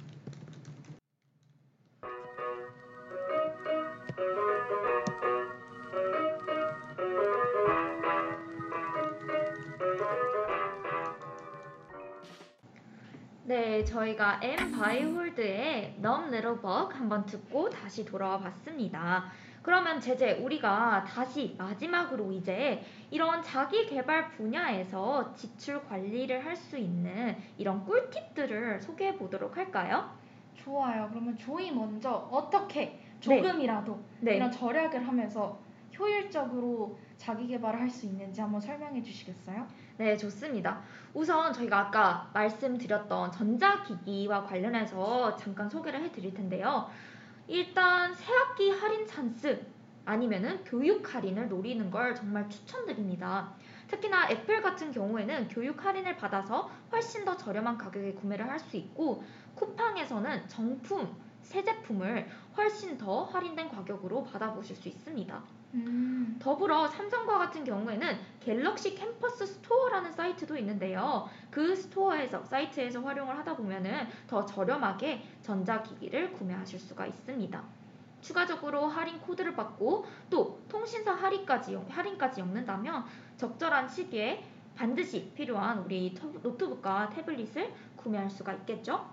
네, 저희가 엠 바이홀드의 Numb Little Bug 한번 듣고 다시 돌아와 봤습니다. 그러면 제재 우리가 다시 마지막으로 이제 이런 자기 개발 분야에서 지출 관리를 할 수 있는 이런 꿀팁들을 소개해 보도록 할까요? 좋아요. 그러면 조이 먼저 어떻게 조금이라도 네. 이런 절약을 하면서 효율적으로 자기 개발을 할 수 있는지 한번 설명해 주시겠어요? 네, 좋습니다. 우선 저희가 아까 말씀드렸던 전자기기와 관련해서 잠깐 소개를 해드릴 텐데요. 일단 새학기 할인 찬스 아니면은 교육 할인을 노리는 걸 정말 추천드립니다. 특히나 애플 같은 경우에는 교육 할인을 받아서 훨씬 더 저렴한 가격에 구매를 할 수 있고 쿠팡에서는 정품 새 제품을 훨씬 더 할인된 가격으로 받아보실 수 있습니다. 음, 더불어 삼성과 같은 경우에는 갤럭시 캠퍼스 스토어라는 사이트도 있는데요. 그 store에서 사이트에서 활용을 하다 보면은 더 저렴하게 전자기기를 구매하실 수가 있습니다. 추가적으로 할인 코드를 받고 또 통신사 할인까지 할인까지 엮는다면 적절한 시기에 반드시 필요한 우리 터- 노트북과 태블릿을 구매할 수가 있겠죠?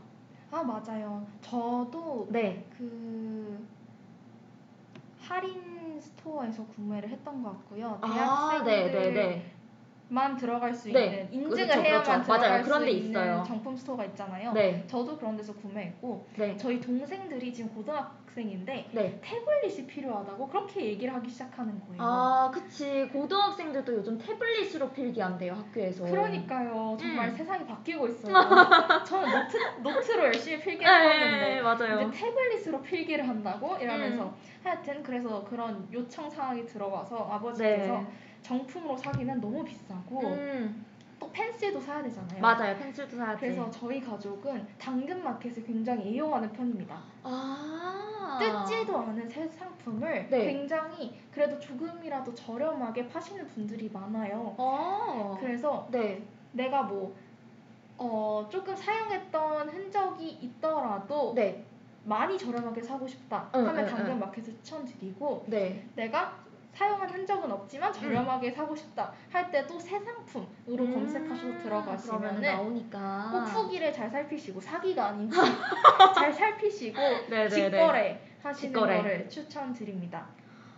아 맞아요. 저도 네, 그 할인 store에서 구매를 했던 것 같고요. 아, 대학생들만 네, 네, 네, 들어갈 수 네, 있는 인증을 그렇죠, 해야만 그렇죠. 들어갈 맞아요. 그런 수데 있는 있어요. 정품 store가 있잖아요. 네, 저도 그런 데서 구매했고 네, 저희 동생들이 지금 고등학생인데 네. 태블릿이 필요하다고 그렇게 얘기를 하기 시작하는 거예요. 아, 그치. 고등학생들도 요즘 태블릿으로 필기한대요, 학교에서. 그러니까요. 정말 음. 세상이 바뀌고 있어요. 저는 노트, 노트로 열심히 네, 필기했었는데 맞아요. 이제 태블릿으로 필기를 한다고 이러면서 음. 하여튼 그래서 그런 요청 사항이 들어와서 아버지께서 네. 정품으로 사기는 너무 비싸고 음, 또 펜슬도 사야 되잖아요. 맞아요. 펜슬도 사야지. 그래서 저희 가족은 당근마켓을 굉장히 애용하는 편입니다. 아. 뜯지도 않은 새 상품을 네. 굉장히 그래도 조금이라도 저렴하게 파시는 분들이 많아요. 어. 그래서 네. 내가 뭐 어, 조금 사용했던 흔적이 있더라도 네. 많이 저렴하게 사고 싶다 응, 하면 응, 당근마켓을 추천드리고 네. 내가 사용한 흔적은 없지만 저렴하게 사고 싶다 할 때도 새 상품으로 음, 검색하셔서 들어가시면 나오니까. 꼭 후기를 잘 살피시고 사기가 아닌지 잘 살피시고 네네네. 직거래 하시는 직거래. 거를 추천드립니다.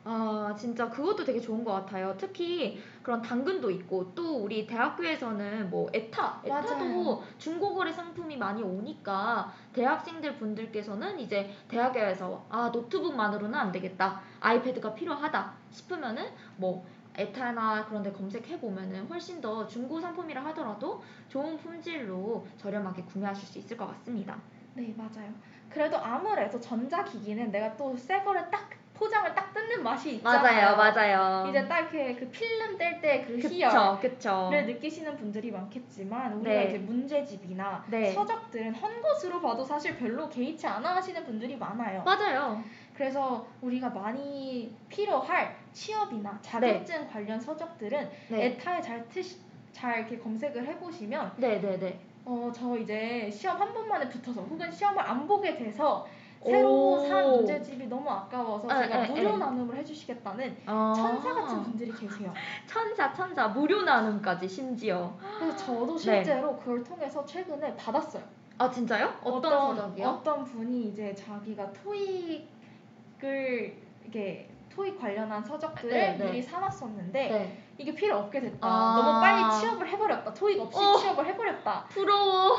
아, 진짜 그것도 되게 좋은 것 같아요. 특히 그런 당근도 있고 또 우리 대학교에서는 뭐 에타, 에타도 맞아요. 중고거래 상품이 많이 오니까 대학생들 분들께서는 이제 대학에서 아 노트북만으로는 안 되겠다, 아이패드가 필요하다 싶으면은 뭐 에타나 그런 데 검색해 보면은 훨씬 더 중고 상품이라 하더라도 좋은 품질로 저렴하게 구매하실 수 있을 것 같습니다. 네 맞아요. 그래도 아무래도 전자기기는 내가 또 새 거를 딱 포장을 딱 뜯는 맛이 있잖아요. 맞아요. 이제 딱 이렇게 그 필름 뗄 때그 희열을 그쵸. 느끼시는 분들이 많겠지만 우리가 네. 이제 문제집이나 네. 서적들은 헌 것으로 봐도 사실 별로 개의치 않아 하시는 분들이 많아요. 맞아요. 그래서 우리가 많이 필요할 취업이나 자격증 관련 서적들은 네. 에타에 잘 트시, 잘 이렇게 검색을 해보시면 네, 네, 네. 어 저 이제 시험 한 번만에 붙어서 혹은 시험을 안 보게 돼서 새로 오. 산 문제집이 너무 아까워서 에, 제가 에, 무료 에. 나눔을 해주시겠다는 아. 천사 같은 분들이 계세요. 천사 천사 무료 나눔까지 심지어. 그래서 저도 실제로 그걸 통해서 최근에 받았어요. 아 진짜요? 어떤, 서적이요? 어떤 분이 이제 자기가 토익을 이게 토익 관련한 서적들을 네, 네. 미리 사놨었는데 네. 이게 필요 없게 됐다. 아. 너무 빨리 취업을 해버렸다. 토익 없이 어. 취업을 해버렸다. 부러워.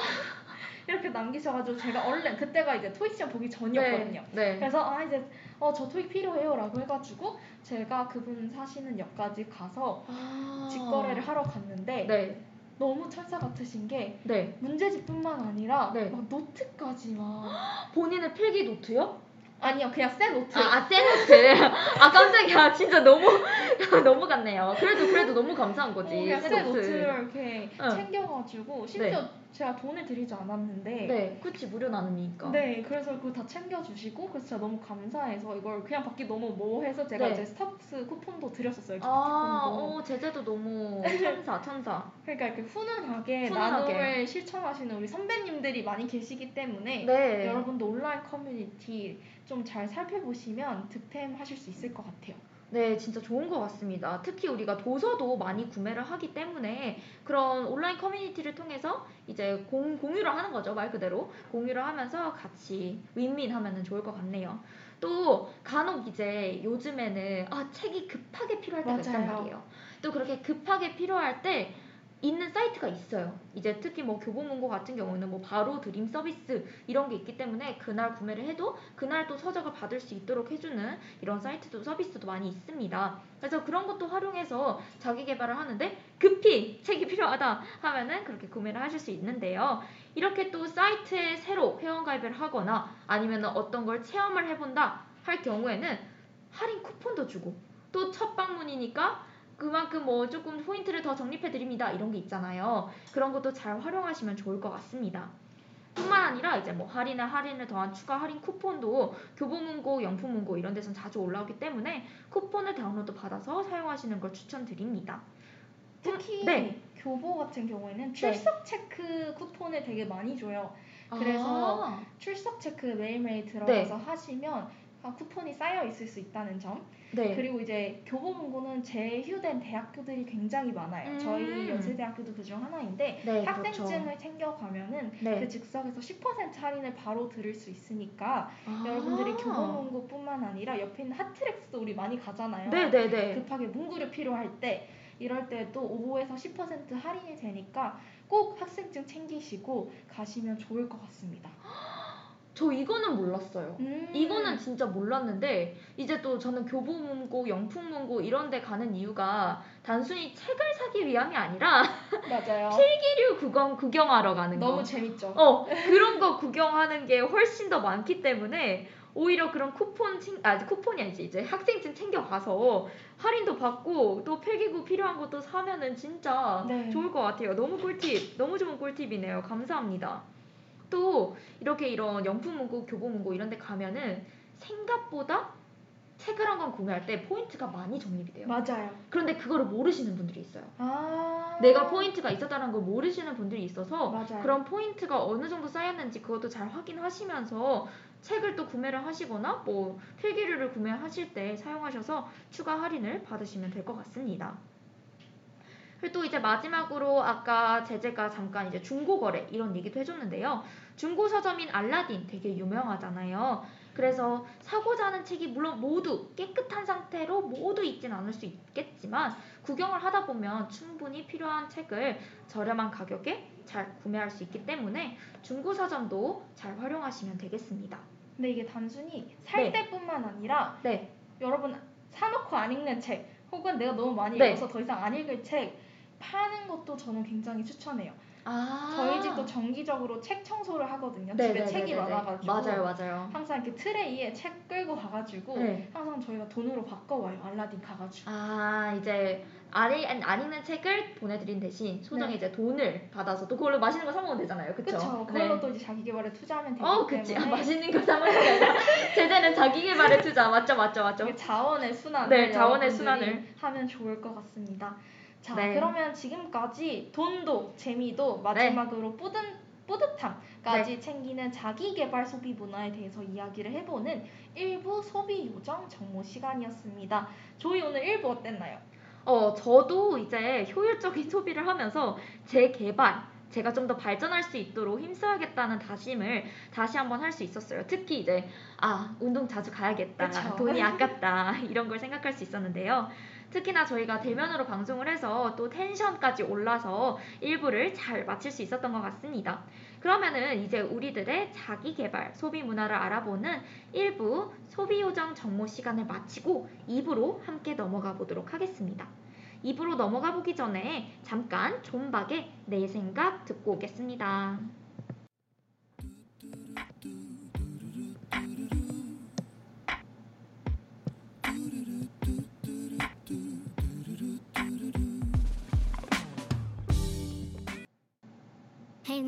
이렇게 남기셔가지고 제가 얼른 그때가 이제 토익 시험 보기 전이었거든요. 네. 네. 그래서 아 이제 어 저 토익 필요해요라고 해가지고 제가 그분 사시는 역까지 가서 아. 직거래를 하러 갔는데 네. 너무 천사 같으신 게 네. 문제집뿐만 아니라 네. 막 노트까지 막 본인의 필기 노트요? 아니요 그냥 새 노트 아, 아 새 노트. 아 깜짝이야. 진짜 너무 너무 같네요. 그래도 그래도 너무 감사한 어, 거지. 그냥 새 새 노트. 노트를 이렇게 응. 챙겨가지고 심지어 제가 돈을 들이지 않았는데 네. 그치 무료 나눔이니까. 네, 그래서 그거 다 챙겨주시고 그래서 제가 너무 감사해서 이걸 그냥 받기 너무 뭐해서 제가 네. 이제 스타벅스 쿠폰도 드렸었어요. 아, 쿠폰도. 어, 제재도 너무 천사, 천사. 그러니까 이렇게 훈훈하게, 훈훈하게. 나눔을 실천하시는 우리 선배님들이 많이 계시기 때문에 네. 여러분도 온라인 커뮤니티 좀 잘 살펴보시면 득템하실 수 있을 것 같아요. 네, 진짜 좋은 것 같습니다. 특히 우리가 도서도 많이 구매를 하기 때문에 그런 온라인 커뮤니티를 통해서 이제 공, 공유를 하는 거죠. 말 그대로. 공유를 하면서 같이 윈윈 하면 좋을 것 같네요. 또 간혹 이제 요즘에는 아, 책이 급하게 필요할 때가 있단. 말이에요. 또 그렇게 급하게 필요할 때 있는 사이트가 있어요. 이제 특히 뭐 교보문고 같은 경우는 뭐 바로 드림 서비스 이런 게 있기 때문에 그날 구매를 해도 그날 또 서적을 받을 수 있도록 해주는 이런 사이트도 서비스도 많이 있습니다. 그래서 그런 것도 활용해서 자기 개발을 하는데 급히 책이 필요하다 하면은 그렇게 구매를 하실 수 있는데요. 이렇게 또 사이트에 새로 회원가입을 하거나 아니면 어떤 걸 체험을 해본다 할 경우에는 할인 쿠폰도 주고 또 첫 방문이니까 그만큼 뭐 조금 포인트를 더 적립해 드립니다 이런 게 있잖아요. 그런 것도 잘 활용하시면 좋을 것 같습니다. 뿐만 아니라 이제 뭐 할인에 할인을 더한 추가 할인 쿠폰도 교보문고, 영풍문고 이런 데선 자주 올라오기 때문에 쿠폰을 다운로드 받아서 사용하시는 걸 추천드립니다. 특히 네. 교보 같은 경우에는 출석 체크 쿠폰을 되게 많이 줘요. 아. 그래서 출석 체크 매일매일 들어가서 하시면 아, 쿠폰이 쌓여 있을 수 있다는 점. 네. 그리고 이제 교보문고는 제휴된 대학교들이 굉장히 많아요. 음. 저희 연세대학교도 그중 하나인데 네, 학생증을 그렇죠. 챙겨가면은 네. 그 즉석에서 10% 할인을 바로 들을 수 있으니까 아. 여러분들이 교보문고뿐만 아니라 옆에 있는 하트렉스도 우리 많이 가잖아요. 네네네. 급하게 문구류 필요할 때 이럴 때도 5에서 10% 할인이 되니까 꼭 학생증 챙기시고 가시면 좋을 것 같습니다. 저 이거는 몰랐어요. 음. 이거는 진짜 몰랐는데 이제 또 저는 교보문고, 영풍문고 이런 데 가는 이유가 단순히 책을 사기 위함이 아니라 맞아요. 필기류 구경, 구경하러 가는 거. 너무 재밌죠. 어, 그런 거 구경하는 게 훨씬 더 많기 때문에 오히려 그런 쿠폰 챙, 아, 쿠폰이 아니지. 이제 학생증 챙겨가서 할인도 받고 또 필기구 필요한 것도 사면은 진짜 네. 좋을 것 같아요. 너무 꿀팁, 너무 좋은 꿀팁이네요. 감사합니다. 또 이렇게 이런 영풍문고, 교보문고 이런 데 가면은 생각보다 책을 한 권 구매할 때 포인트가 많이 적립이 돼요. 맞아요. 그런데 그거를 모르시는 분들이 있어요. 아. 내가 포인트가 있었다는 걸 모르시는 분들이 있어서 맞아요. 그런 포인트가 어느 정도 쌓였는지 그것도 잘 확인하시면서 책을 또 구매를 하시거나 뭐 필기류를 구매하실 때 사용하셔서 추가 할인을 받으시면 될 것 같습니다. 그리고 또 이제 마지막으로 아까 제재가 잠깐 이제 중고 거래 이런 얘기도 해줬는데요. 중고 서점인 알라딘 되게 유명하잖아요. 그래서 사고자 하는 책이 물론 모두 깨끗한 상태로 모두 있진 않을 수 있겠지만 구경을 하다 보면 충분히 필요한 책을 저렴한 가격에 잘 구매할 수 있기 때문에 중고 서점도 잘 활용하시면 되겠습니다. 근데 이게 단순히 살 네. 때뿐만 아니라 네. 여러분 사놓고 안 읽는 책 혹은 내가 너무 많이 네. 읽어서 더 이상 안 읽을 책 파는 것도 저는 굉장히 추천해요. 아. 저희 집도 정기적으로 책 청소를 하거든요. 네, 집에 네, 책이 네, 네, 네. 많아가지고 맞아요, 맞아요. 항상 이렇게 트레이에 책 끌고 가가지고 네. 항상 저희가 돈으로 바꿔와요. 알라딘 가가지고. 아 이제 안, 읽, 안 읽는 책을 보내드린 대신 소정이 네. 이제 돈을 받아서 또 그걸로 맛있는 거 사 먹으면 되잖아요, 그쵸? 그쵸. 그걸로 또 이제 자기 개발에 투자하면 되기 어, 그치. 아, 때문에 맛있는 거 사 먹는 게 아니라 제재는 자기 개발에 투자. 맞죠, 맞죠, 맞죠. 자원의 순환을 네, 자원의 순환을. 하면 좋을 것 같습니다. 자, 네. 그러면 지금까지 돈도 재미도 마지막으로 뿌듯 뿌듯함까지 챙기는 자기 개발 소비 문화에 대해서 이야기를 해보는 일부 소비 요정 정모 시간이었습니다. 조이 오늘 일부 어땠나요? 어, 저도 이제 효율적인 소비를 하면서 제 개발, 제가 좀 더 발전할 수 있도록 힘써야겠다는 다짐을 다시 한번 할 수 있었어요. 특히 이제 아 운동 자주 가야겠다, 그쵸. 돈이 아깝다 이런 걸 생각할 수 있었는데요. 특히나 저희가 대면으로 방송을 해서 또 텐션까지 올라서 일부를 잘 마칠 수 있었던 것 같습니다. 그러면은 이제 우리들의 자기 개발, 소비 문화를 알아보는 일부 소비 요정 정모 시간을 마치고 2부로 함께 넘어가 보도록 하겠습니다. 2부로 넘어가 보기 전에 잠깐 존박의 내 생각 듣고 오겠습니다.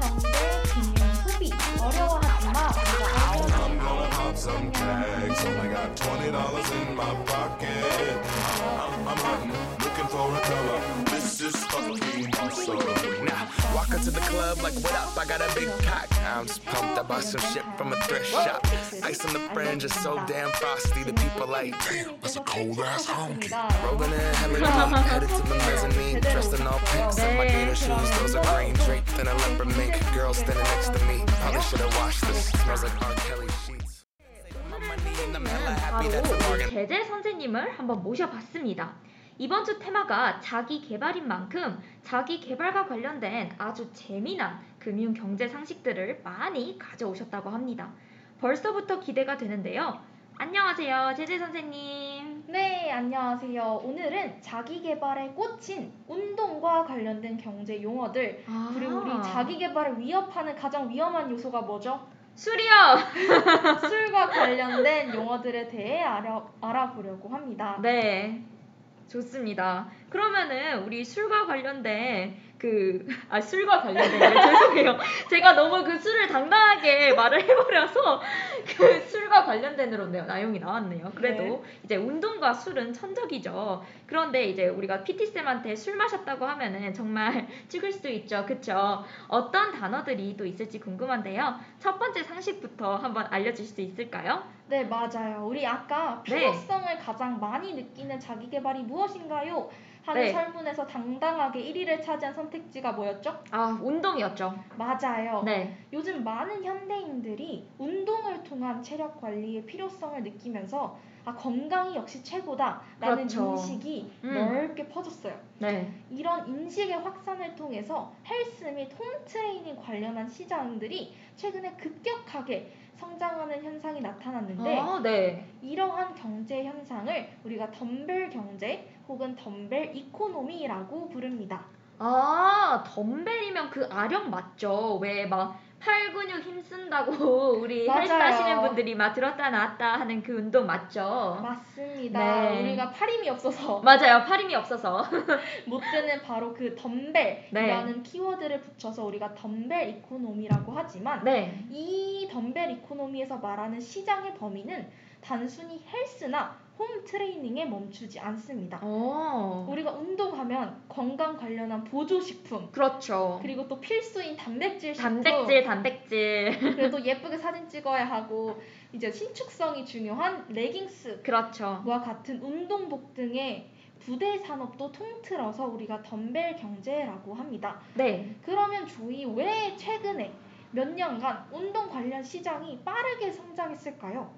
경제, 금융, 소비 어려워하지 마. 우리가 I'm 알려드릴 gonna pop some tags. Only got twenty dollars in my pocket. I'm, I'm hunting, looking for a color. This is fucking awesome. Now, walk into the club like, what up? I got a big cock. I'm just pumped. I bought some shit from a thrift shop. Ice on the fringe is so damn frosty. The people like, damn, That's a cold ass honky. 하겠습니다. rolling in hella deep, headed to the mezzanine. Dressed in all pinks and my gator shoes. Those are green draped in a leopard mink. Girl standing next to me. Probably should have washed this. Smells like R. Kelly sheets. 바로 제재 선생님을 한번 모셔봤습니다. 이번 주 테마가 자기 개발인 만큼 자기 개발과 관련된 아주 재미난 금융 경제 상식들을 많이 가져오셨다고 합니다. 벌써부터 기대가 되는데요. 안녕하세요, 제재 선생님. 네, 안녕하세요. 오늘은 자기 개발의 꽃인 운동과 관련된 경제 용어들 아. 그리고 우리 자기 개발을 위협하는 가장 위험한 요소가 뭐죠? 술이요. 술과 관련된 용어들에 대해 알아, 알아보려고 합니다. 네, 좋습니다. 그러면은 우리 술과 관련된 그 아 술과 관련된 죄송해요. 제가 너무 그 술을 당당하게 말을 해버려서 그 술과 관련된 으로 네, 나용이 나왔네요. 그래도 네. 이제 운동과 술은 천적이죠. 그런데 이제 우리가 PT 쌤한테 술 마셨다고 하면은 정말 죽을 수 있죠, 그쵸? 어떤 단어들이 또 있을지 궁금한데요. 첫 번째 상식부터 한번 알려주실 수 있을까요? 네, 맞아요. 우리 아까 네. 필요성을 가장 많이 느끼는 자기 개발이 무엇인가요? 하는 네. 설문에서 당당하게 1위를 차지한 선택지가 뭐였죠? 아 운동이었죠. 맞아요. 네. 요즘 많은 현대인들이 운동을 통한 체력 관리의 필요성을 느끼면서 아 건강이 역시 최고다라는 그렇죠. 인식이 음. 넓게 퍼졌어요. 네. 이런 인식의 확산을 통해서 헬스 및 홈트레이닝 관련한 시장들이 최근에 급격하게 성장하는 현상이 나타났는데 아, 네. 이러한 경제 현상을 우리가 덤벨 경제 혹은 덤벨 이코노미라고 부릅니다. 아, 덤벨이면 그 아령 맞죠? 왜 막 팔 근육 힘쓴다고 우리 맞아요. 헬스 하시는 분들이 막 들었다 놨다 하는 그 운동 맞죠? 맞습니다. 네. 우리가 팔 힘이 없어서 맞아요. 팔 힘이 없어서. 못 드는 바로 그 덤벨이라는 키워드를 붙여서 우리가 dumbbell economy라고 하지만 네. 이 dumbbell economy에서 말하는 시장의 범위는 단순히 헬스나 홈 트레이닝에 멈추지 않습니다. 어. 우리가 운동하면 건강 관련한 보조 식품 그렇죠. 그리고 또 필수인 단백질 식품 단백질, 단백질. 그래도 예쁘게 사진 찍어야 하고 이제 신축성이 중요한 레깅스와 그렇죠. 같은 운동복 등의 부대 산업도 통틀어서 우리가 덤벨 경제라고 합니다. 네. 그러면 조이 왜 최근에 몇 년간 운동 관련 시장이 빠르게 성장했을까요?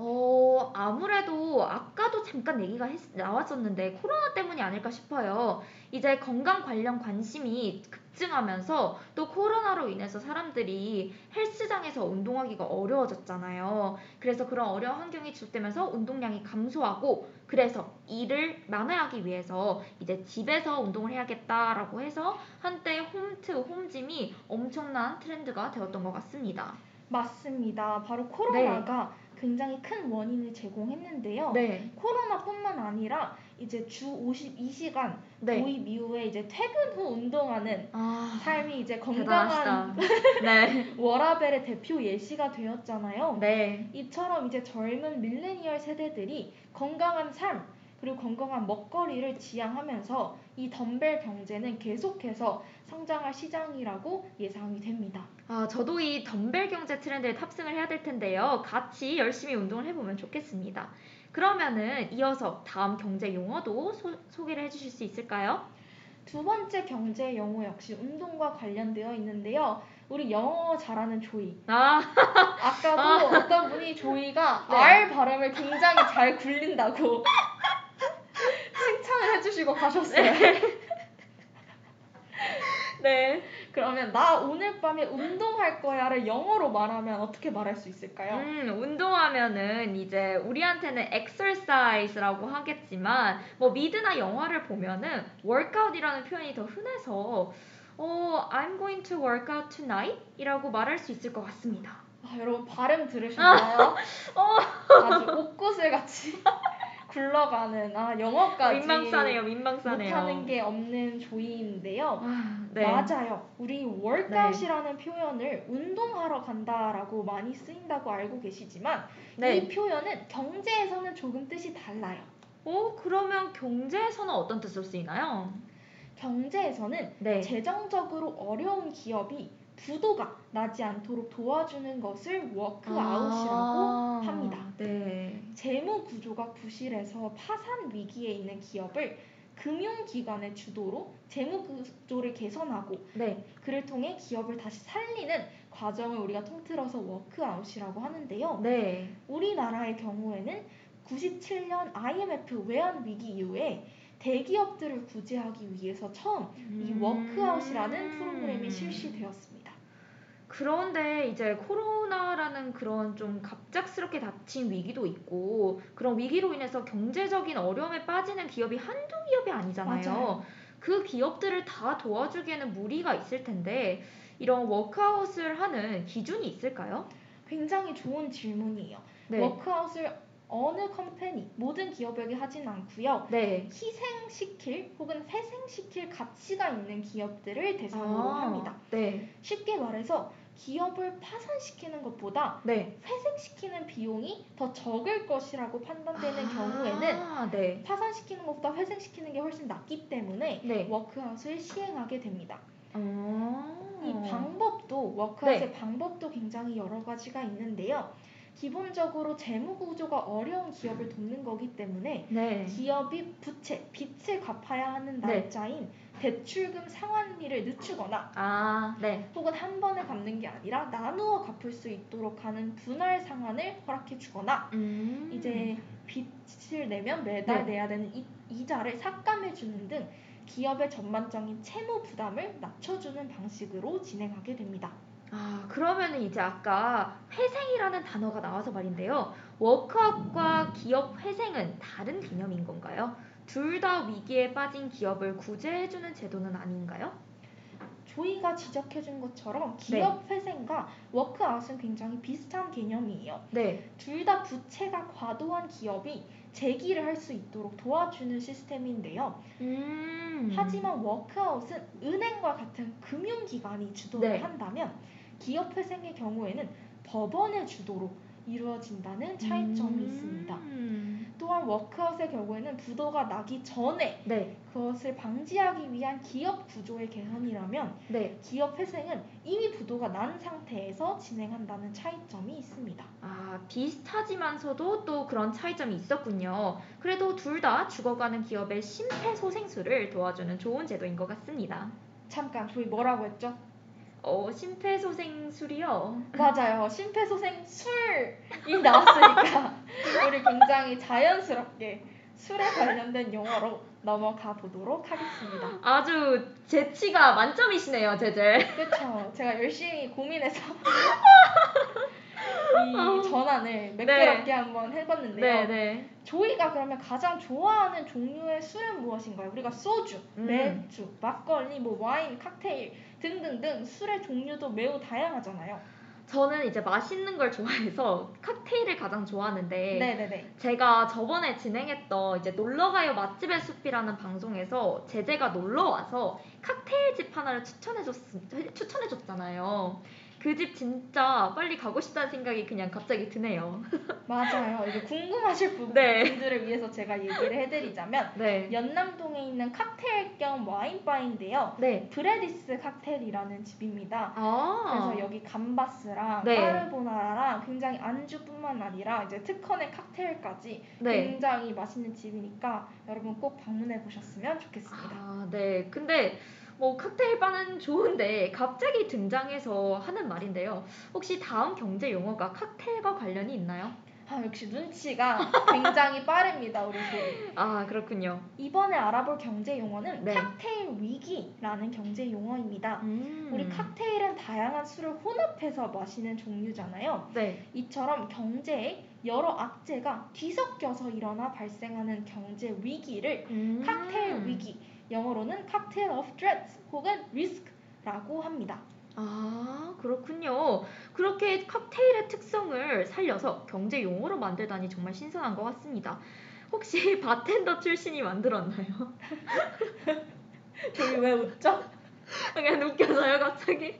어, 아무래도 아까도 잠깐 얘기가 했- 나왔었는데 코로나 때문이 아닐까 싶어요. 이제 건강 관련 관심이 급증하면서 또 코로나로 인해서 사람들이 헬스장에서 운동하기가 어려워졌잖아요. 그래서 그런 어려운 환경이 지속되면서 운동량이 감소하고 그래서 이를 만회하기 위해서 이제 집에서 운동을 해야겠다라고 해서 한때 홈트, 홈짐이 엄청난 트렌드가 되었던 것 같습니다. 맞습니다. 바로 코로나가 굉장히 큰 원인을 제공했는데요. 네, 코로나뿐만 아니라 이제 주 52시간 네. 도입 이후에 이제 퇴근 후 운동하는 아, 삶이 이제 건강한. 네. 워라벨의 대표 예시가 되었잖아요. 네. 이처럼 이제 젊은 밀레니얼 세대들이 건강한 삶 그리고 건강한 먹거리를 지향하면서 이 덤벨 경제는 계속해서 성장할 시장이라고 예상이 됩니다. 아, 저도 이 덤벨 경제 트렌드에 탑승을 해야 될 텐데요. 같이 열심히 운동을 해보면 좋겠습니다. 그러면은 이어서 다음 경제 용어도 소, 소개를 해주실 수 있을까요? 두 번째 경제 용어 역시 운동과 관련되어 있는데요. 우리 영어 잘하는 조이. 아, 아까도 어떤 분이 조이가 네. R 발음을 굉장히 잘 굴린다고 칭찬을 해주시고 가셨어요. 네. 그러면 나 오늘 밤에 운동할 거야를 영어로 말하면 어떻게 말할 수 있을까요? 음, 운동하면은 이제 우리한테는 exercise라고 하겠지만 뭐 미드나 영화를 보면은 workout이라는 표현이 더 흔해서 어, I'm going to work out tonight 이라고 말할 수 있을 것 같습니다. 아, 여러분 발음 들으셨나요? 어. 아주 옥구슬 같이 굴러가는 아 영어까지 민망사네요, 민망사네요. 못하는 게 없는 조이인데요. 아, 네. 맞아요. 우리 workout이라는 표현을 운동하러 간다라고 많이 쓰인다고 알고 계시지만 네. 이 표현은 경제에서는 조금 뜻이 달라요. 어, 그러면 경제에서는 어떤 뜻으로 쓰이나요? 경제에서는 네. 재정적으로 어려운 기업이 부도가 나지 않도록 도와주는 것을 워크아웃이라고 아, 합니다. 네. 재무 구조가 부실해서 파산 위기에 있는 기업을 금융기관의 주도로 재무 구조를 개선하고 네. 그를 통해 기업을 다시 살리는 과정을 우리가 통틀어서 워크아웃이라고 하는데요. 네. 우리나라의 경우에는 97년 IMF 외환 위기 이후에 대기업들을 구제하기 위해서 처음 이 음. 워크아웃이라는 프로그램이 실시되었습니다. 그런데 이제 코로나라는 그런 좀 갑작스럽게 닥친 위기도 있고 그런 위기로 인해서 경제적인 어려움에 빠지는 기업이 한두 기업이 아니잖아요. 맞아요. 그 기업들을 다 도와주기에는 무리가 있을 텐데 이런 워크아웃을 하는 기준이 있을까요? 굉장히 좋은 질문이에요. 네. 워크아웃을 어느 컴퍼니, 모든 기업에게 하진 않고요. 네. 희생시킬 혹은 회생시킬 가치가 있는 기업들을 대상으로 아, 합니다. 네. 쉽게 말해서 기업을 파산시키는 것보다 네. 회생시키는 비용이 더 적을 것이라고 판단되는 경우에는 아, 네. 파산시키는 것보다 회생시키는 게 훨씬 낫기 때문에 네. 워크아웃을 시행하게 됩니다. 어. 이 방법도 워크아웃의 방법도 굉장히 여러 가지가 있는데요. 기본적으로 재무 구조가 어려운 기업을 돕는 거기 때문에 네. 기업이 부채, 빚을 갚아야 하는 네. 날짜인 대출금 상환일을 늦추거나 아, 네. 혹은 한 번에 갚는 게 아니라 나누어 갚을 수 있도록 하는 분할 상환을 허락해 주거나 음. 이제 빚을 내면 매달 네. 내야 되는 이, 이자를 삭감해 주는 등 기업의 전반적인 채무 부담을 낮춰주는 방식으로 진행하게 됩니다. 아, 그러면은 이제 아까 회생이라는 단어가 나와서 말인데요. 워크아웃과 기업 회생은 다른 개념인 건가요? 둘 다 위기에 빠진 기업을 구제해주는 제도는 아닌가요? 조이가 지적해준 것처럼 네. 기업 회생과 워크아웃은 굉장히 비슷한 개념이에요. 네. 둘 다 부채가 과도한 기업이 재기를 할 수 있도록 도와주는 시스템인데요. 음. 하지만 워크아웃은 은행과 같은 금융기관이 주도를 네. 한다면 기업 회생의 경우에는 법원의 주도로 이루어진다는 차이점이 있습니다. 음. 또한 워크아웃의 경우에는 부도가 나기 전에 네. 그것을 방지하기 위한 기업 구조의 개선이라면 네. 기업 회생은 이미 부도가 난 상태에서 진행한다는 차이점이 있습니다. 아, 비슷하지만서도 또 그런 차이점이 있었군요. 그래도 둘 다 죽어가는 기업의 심폐소생술을 도와주는 좋은 제도인 것 같습니다. 잠깐 저희 뭐라고 했죠? 어, 심폐소생술이요. 맞아요. 심폐소생 술이 나왔으니까 우리 굉장히 자연스럽게 술에 관련된 용어로 넘어가 보도록 하겠습니다. 아주 재치가 만점이시네요, 제젤. 그렇죠. 제가 열심히 고민해서 이 어. 전환을 네. 매끄럽게 한번 해봤는데요. 네, 네. 조이가 그러면 가장 좋아하는 종류의 술은 무엇인가요? 우리가 소주, 음. 맥주, 막걸리, 뭐 와인, 칵테일 등등등 술의 종류도 매우 다양하잖아요. 저는 이제 맛있는 걸 좋아해서 칵테일을 가장 좋아하는데 네네네. 제가 저번에 진행했던 이제 놀러가요 맛집의 숲이라는 방송에서 제재가 놀러 와서 칵테일 집 하나를 추천해줬 추천해줬잖아요. 그 집 진짜 빨리 가고 싶다는 생각이 그냥 갑자기 드네요. 맞아요. 이제 궁금하실 분- 네. 분들을 위해서 제가 얘기를 해드리자면 네. 연남동에 있는 칵테일 겸 와인바인데요. 네. 브레디스 칵테일이라는 집입니다. 아. 그래서 여기 감바스랑 네. 까르보나라랑 굉장히 안주뿐만 아니라 이제 특허의 칵테일까지 네. 굉장히 맛있는 집이니까 여러분 꼭 방문해 보셨으면 좋겠습니다. 아, 네. 근데 뭐 칵테일 바는 좋은데 갑자기 등장해서 하는 말인데요. 혹시 다음 경제 용어가 칵테일과 관련이 있나요? 아, 역시 눈치가 굉장히 빠릅니다, 우리 조이. 아, 그렇군요. 이번에 알아볼 경제 용어는 네. 칵테일 위기라는 경제 용어입니다. 음. 우리 칵테일은 다양한 술을 혼합해서 마시는 종류잖아요. 네. 이처럼 경제에 여러 악재가 뒤섞여서 일어나 발생하는 경제 위기를 음. 칵테일 위기, 영어로는 cocktail of threats 혹은 risk라고 합니다. 아, 그렇군요. 그렇게 칵테일의 특성을 살려서 경제 용어로 만들다니 정말 신선한 것 같습니다. 혹시 바텐더 출신이 만들었나요? 저기 왜 웃죠? 그냥 웃겨서요, 갑자기.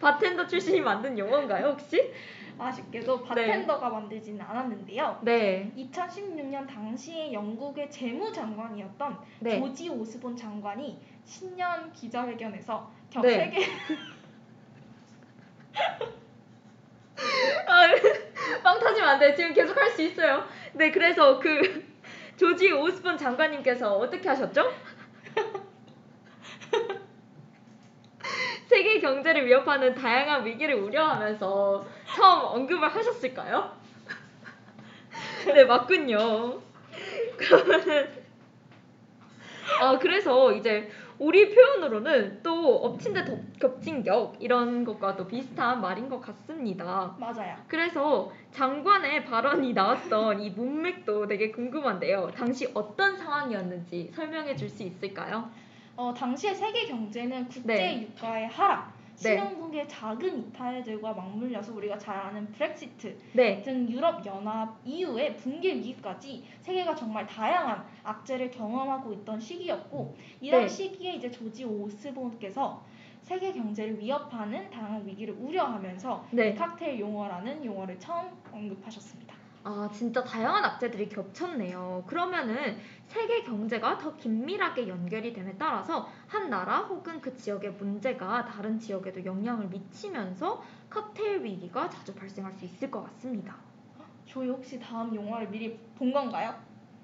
바텐더 출신이 만든 용어인가요, 혹시? 아쉽게도 바텐더가 만들지는 않았는데요. 네. 2016년 당시에 영국의 재무장관이었던 네. 조지 오스본 장관이 신년 기자회견에서 경 네. 세계 아, 빵 터지면 안 돼. 지금 계속 할 수 있어요. 네, 그래서 그 조지 오스본 장관님께서 어떻게 하셨죠? 세계 경제를 위협하는 다양한 위기를 우려하면서 처음 언급을 하셨을까요? 네, 맞군요. 그러면은 아, 그래서 이제 우리 표현으로는 또 엎친 데 덮- 겹친 격 이런 것과 또 비슷한 말인 것 같습니다. 맞아요. 그래서 장관의 발언이 나왔던 이 문맥도 되게 궁금한데요. 당시 어떤 상황이었는지 설명해 줄 수 있을까요? 어, 당시의 세계 경제는 국제 네. 유가의 하락, 네. 신흥국의 작은 이탈들과 맞물려서 우리가 잘 아는 브렉시트 네. 등 유럽 연합 EU의 붕괴 위기까지 세계가 정말 다양한 악재를 경험하고 있던 시기였고 이런 네. 시기에 이제 조지 오스본께서 세계 경제를 위협하는 다양한 위기를 우려하면서 네. 칵테일 용어라는 용어를 처음 언급하셨습니다. 아, 진짜 다양한 악재들이 겹쳤네요. 그러면은 세계 경제가 더 긴밀하게 연결이 됨에 따라서 한 나라 혹은 그 지역의 문제가 다른 지역에도 영향을 미치면서 칵테일 위기가 자주 발생할 수 있을 것 같습니다. 조이 혹시 다음 용어를 미리 본 건가요?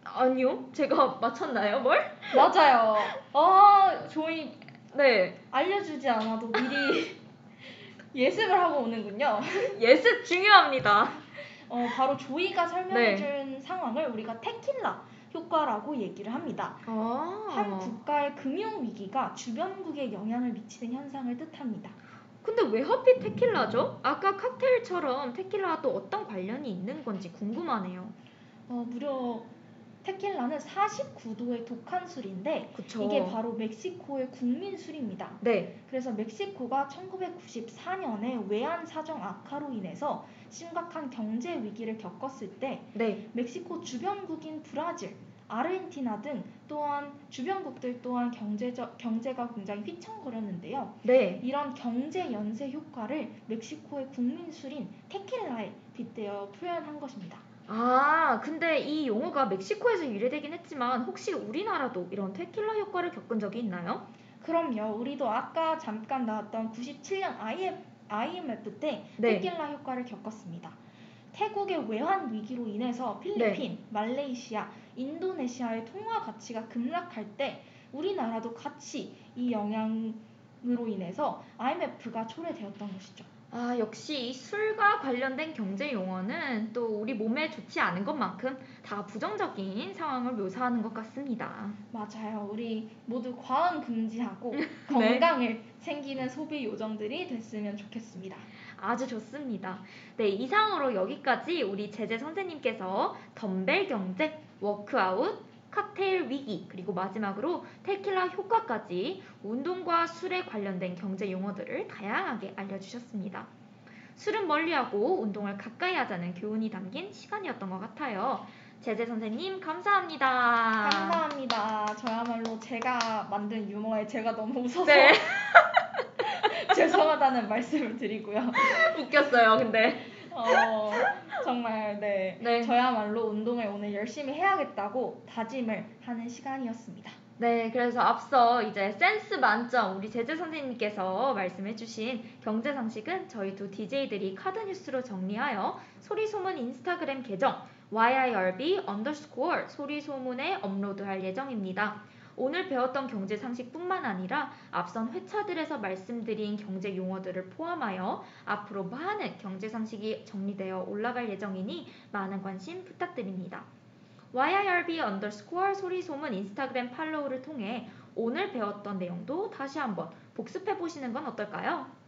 아니요? 제가 맞췄나요, 뭘? 맞아요. 아, 조이 네. 알려주지 않아도 미리 예습을 하고 오는군요. 예습 중요합니다. 어, 바로 조이가 설명해준 상황을 우리가 테킬라 효과라고 얘기를 합니다. 아. 한 국가의 금융 위기가 주변국에 영향을 미치는 현상을 뜻합니다. 근데 왜 하필 테킬라죠? 아까 칵테일처럼 테킬라와 또 어떤 관련이 있는 건지 궁금하네요. 어, 무려 테킬라는 49도의 독한 술인데 그쵸. 이게 바로 멕시코의 국민 술입니다. 네. 그래서 멕시코가 1994년에 외환 사정 악화로 인해서 심각한 경제 위기를 겪었을 때 네. 멕시코 주변국인 브라질, 아르헨티나 등 또한 주변국들 또한 경제적 경제가 굉장히 휘청거렸는데요. 네. 이런 경제 연쇄 효과를 멕시코의 국민술인 테킬라에 빗대어 표현한 것입니다. 아, 근데 이 용어가 멕시코에서 유래되긴 했지만 혹시 우리나라도 이런 테킬라 효과를 겪은 적이 있나요? 그럼요. 우리도 아까 잠깐 나왔던 97년 IMF, IMF 때 네. 테킬라 효과를 겪었습니다. 태국의 외환 위기로 인해서 필리핀, 네. 말레이시아, 인도네시아의 통화 가치가 급락할 때 우리나라도 같이 이 영향 으로 인해서 IMF가 초래되었던 것이죠. 아, 역시 술과 관련된 경제 용어는 또 우리 몸에 좋지 않은 것만큼 다 부정적인 상황을 묘사하는 것 같습니다. 맞아요. 우리 모두 과음 금지하고 네. 건강을 챙기는 소비 요정들이 됐으면 좋겠습니다. 아주 좋습니다. 네, 이상으로 여기까지 우리 제재 선생님께서 덤벨 경제, 워크아웃, 칵테일 위기, 그리고 마지막으로 테킬라 효과까지 운동과 술에 관련된 경제 용어들을 다양하게 알려주셨습니다. 술은 멀리하고 운동을 가까이 하자는 교훈이 담긴 시간이었던 것 같아요. 제재 선생님 감사합니다. 감사합니다. 저야말로 제가 만든 유머에 제가 너무 웃어서 네, 죄송하다는 말씀을 드리고요. 웃겼어요. 근데 어, 정말 네. 네. 저야말로 운동을 오늘 열심히 해야겠다고 다짐을 하는 시간이었습니다. 네, 그래서 앞서 이제 센스 만점 우리 제재 선생님께서 말씀해주신 경제 상식은 저희 두 DJ들이 카드 뉴스로 정리하여 소리소문 인스타그램 계정 YIRB 언더스코어 소리소문에 업로드할 예정입니다. 오늘 배웠던 경제 상식뿐만 아니라 앞선 회차들에서 말씀드린 경제 용어들을 포함하여 앞으로 많은 경제 상식이 정리되어 올라갈 예정이니 많은 관심 부탁드립니다. YIRB 언더스코어 소리소문 인스타그램 팔로우를 통해 오늘 배웠던 내용도 다시 한번 복습해 보시는 건 어떨까요?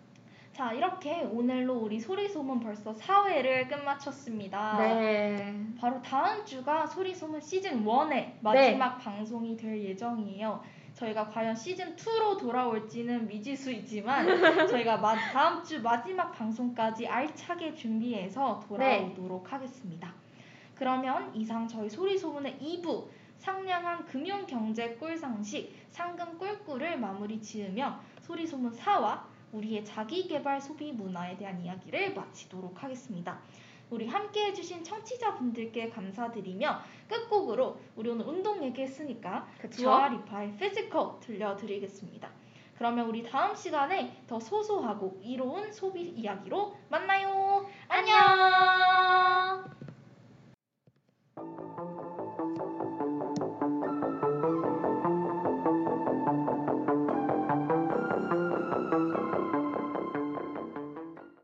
자, 이렇게 오늘로 우리 소리소문 벌써 4회를 끝마쳤습니다. 네. 바로 다음 주가 소리소문 시즌 1의 마지막 방송이 될 예정이에요. 저희가 과연 시즌 2로 돌아올지는 미지수이지만 저희가 마- 다음 주 마지막 방송까지 알차게 준비해서 돌아오도록 하겠습니다. 그러면 이상 저희 소리소문의 2부 상냥한 금융경제 꿀상식 상금 꿀꿀을 마무리 지으며 소리소문 4와 우리의 자기개발 소비 문화에 대한 이야기를 마치도록 하겠습니다. 우리 함께 해주신 청취자분들께 감사드리며 끝곡으로 우리 오늘 운동 얘기했으니까 그쵸? 두아 리파의 Physical 들려드리겠습니다. 그러면 우리 다음 시간에 더 소소하고 이로운 소비 이야기로 만나요. 안녕.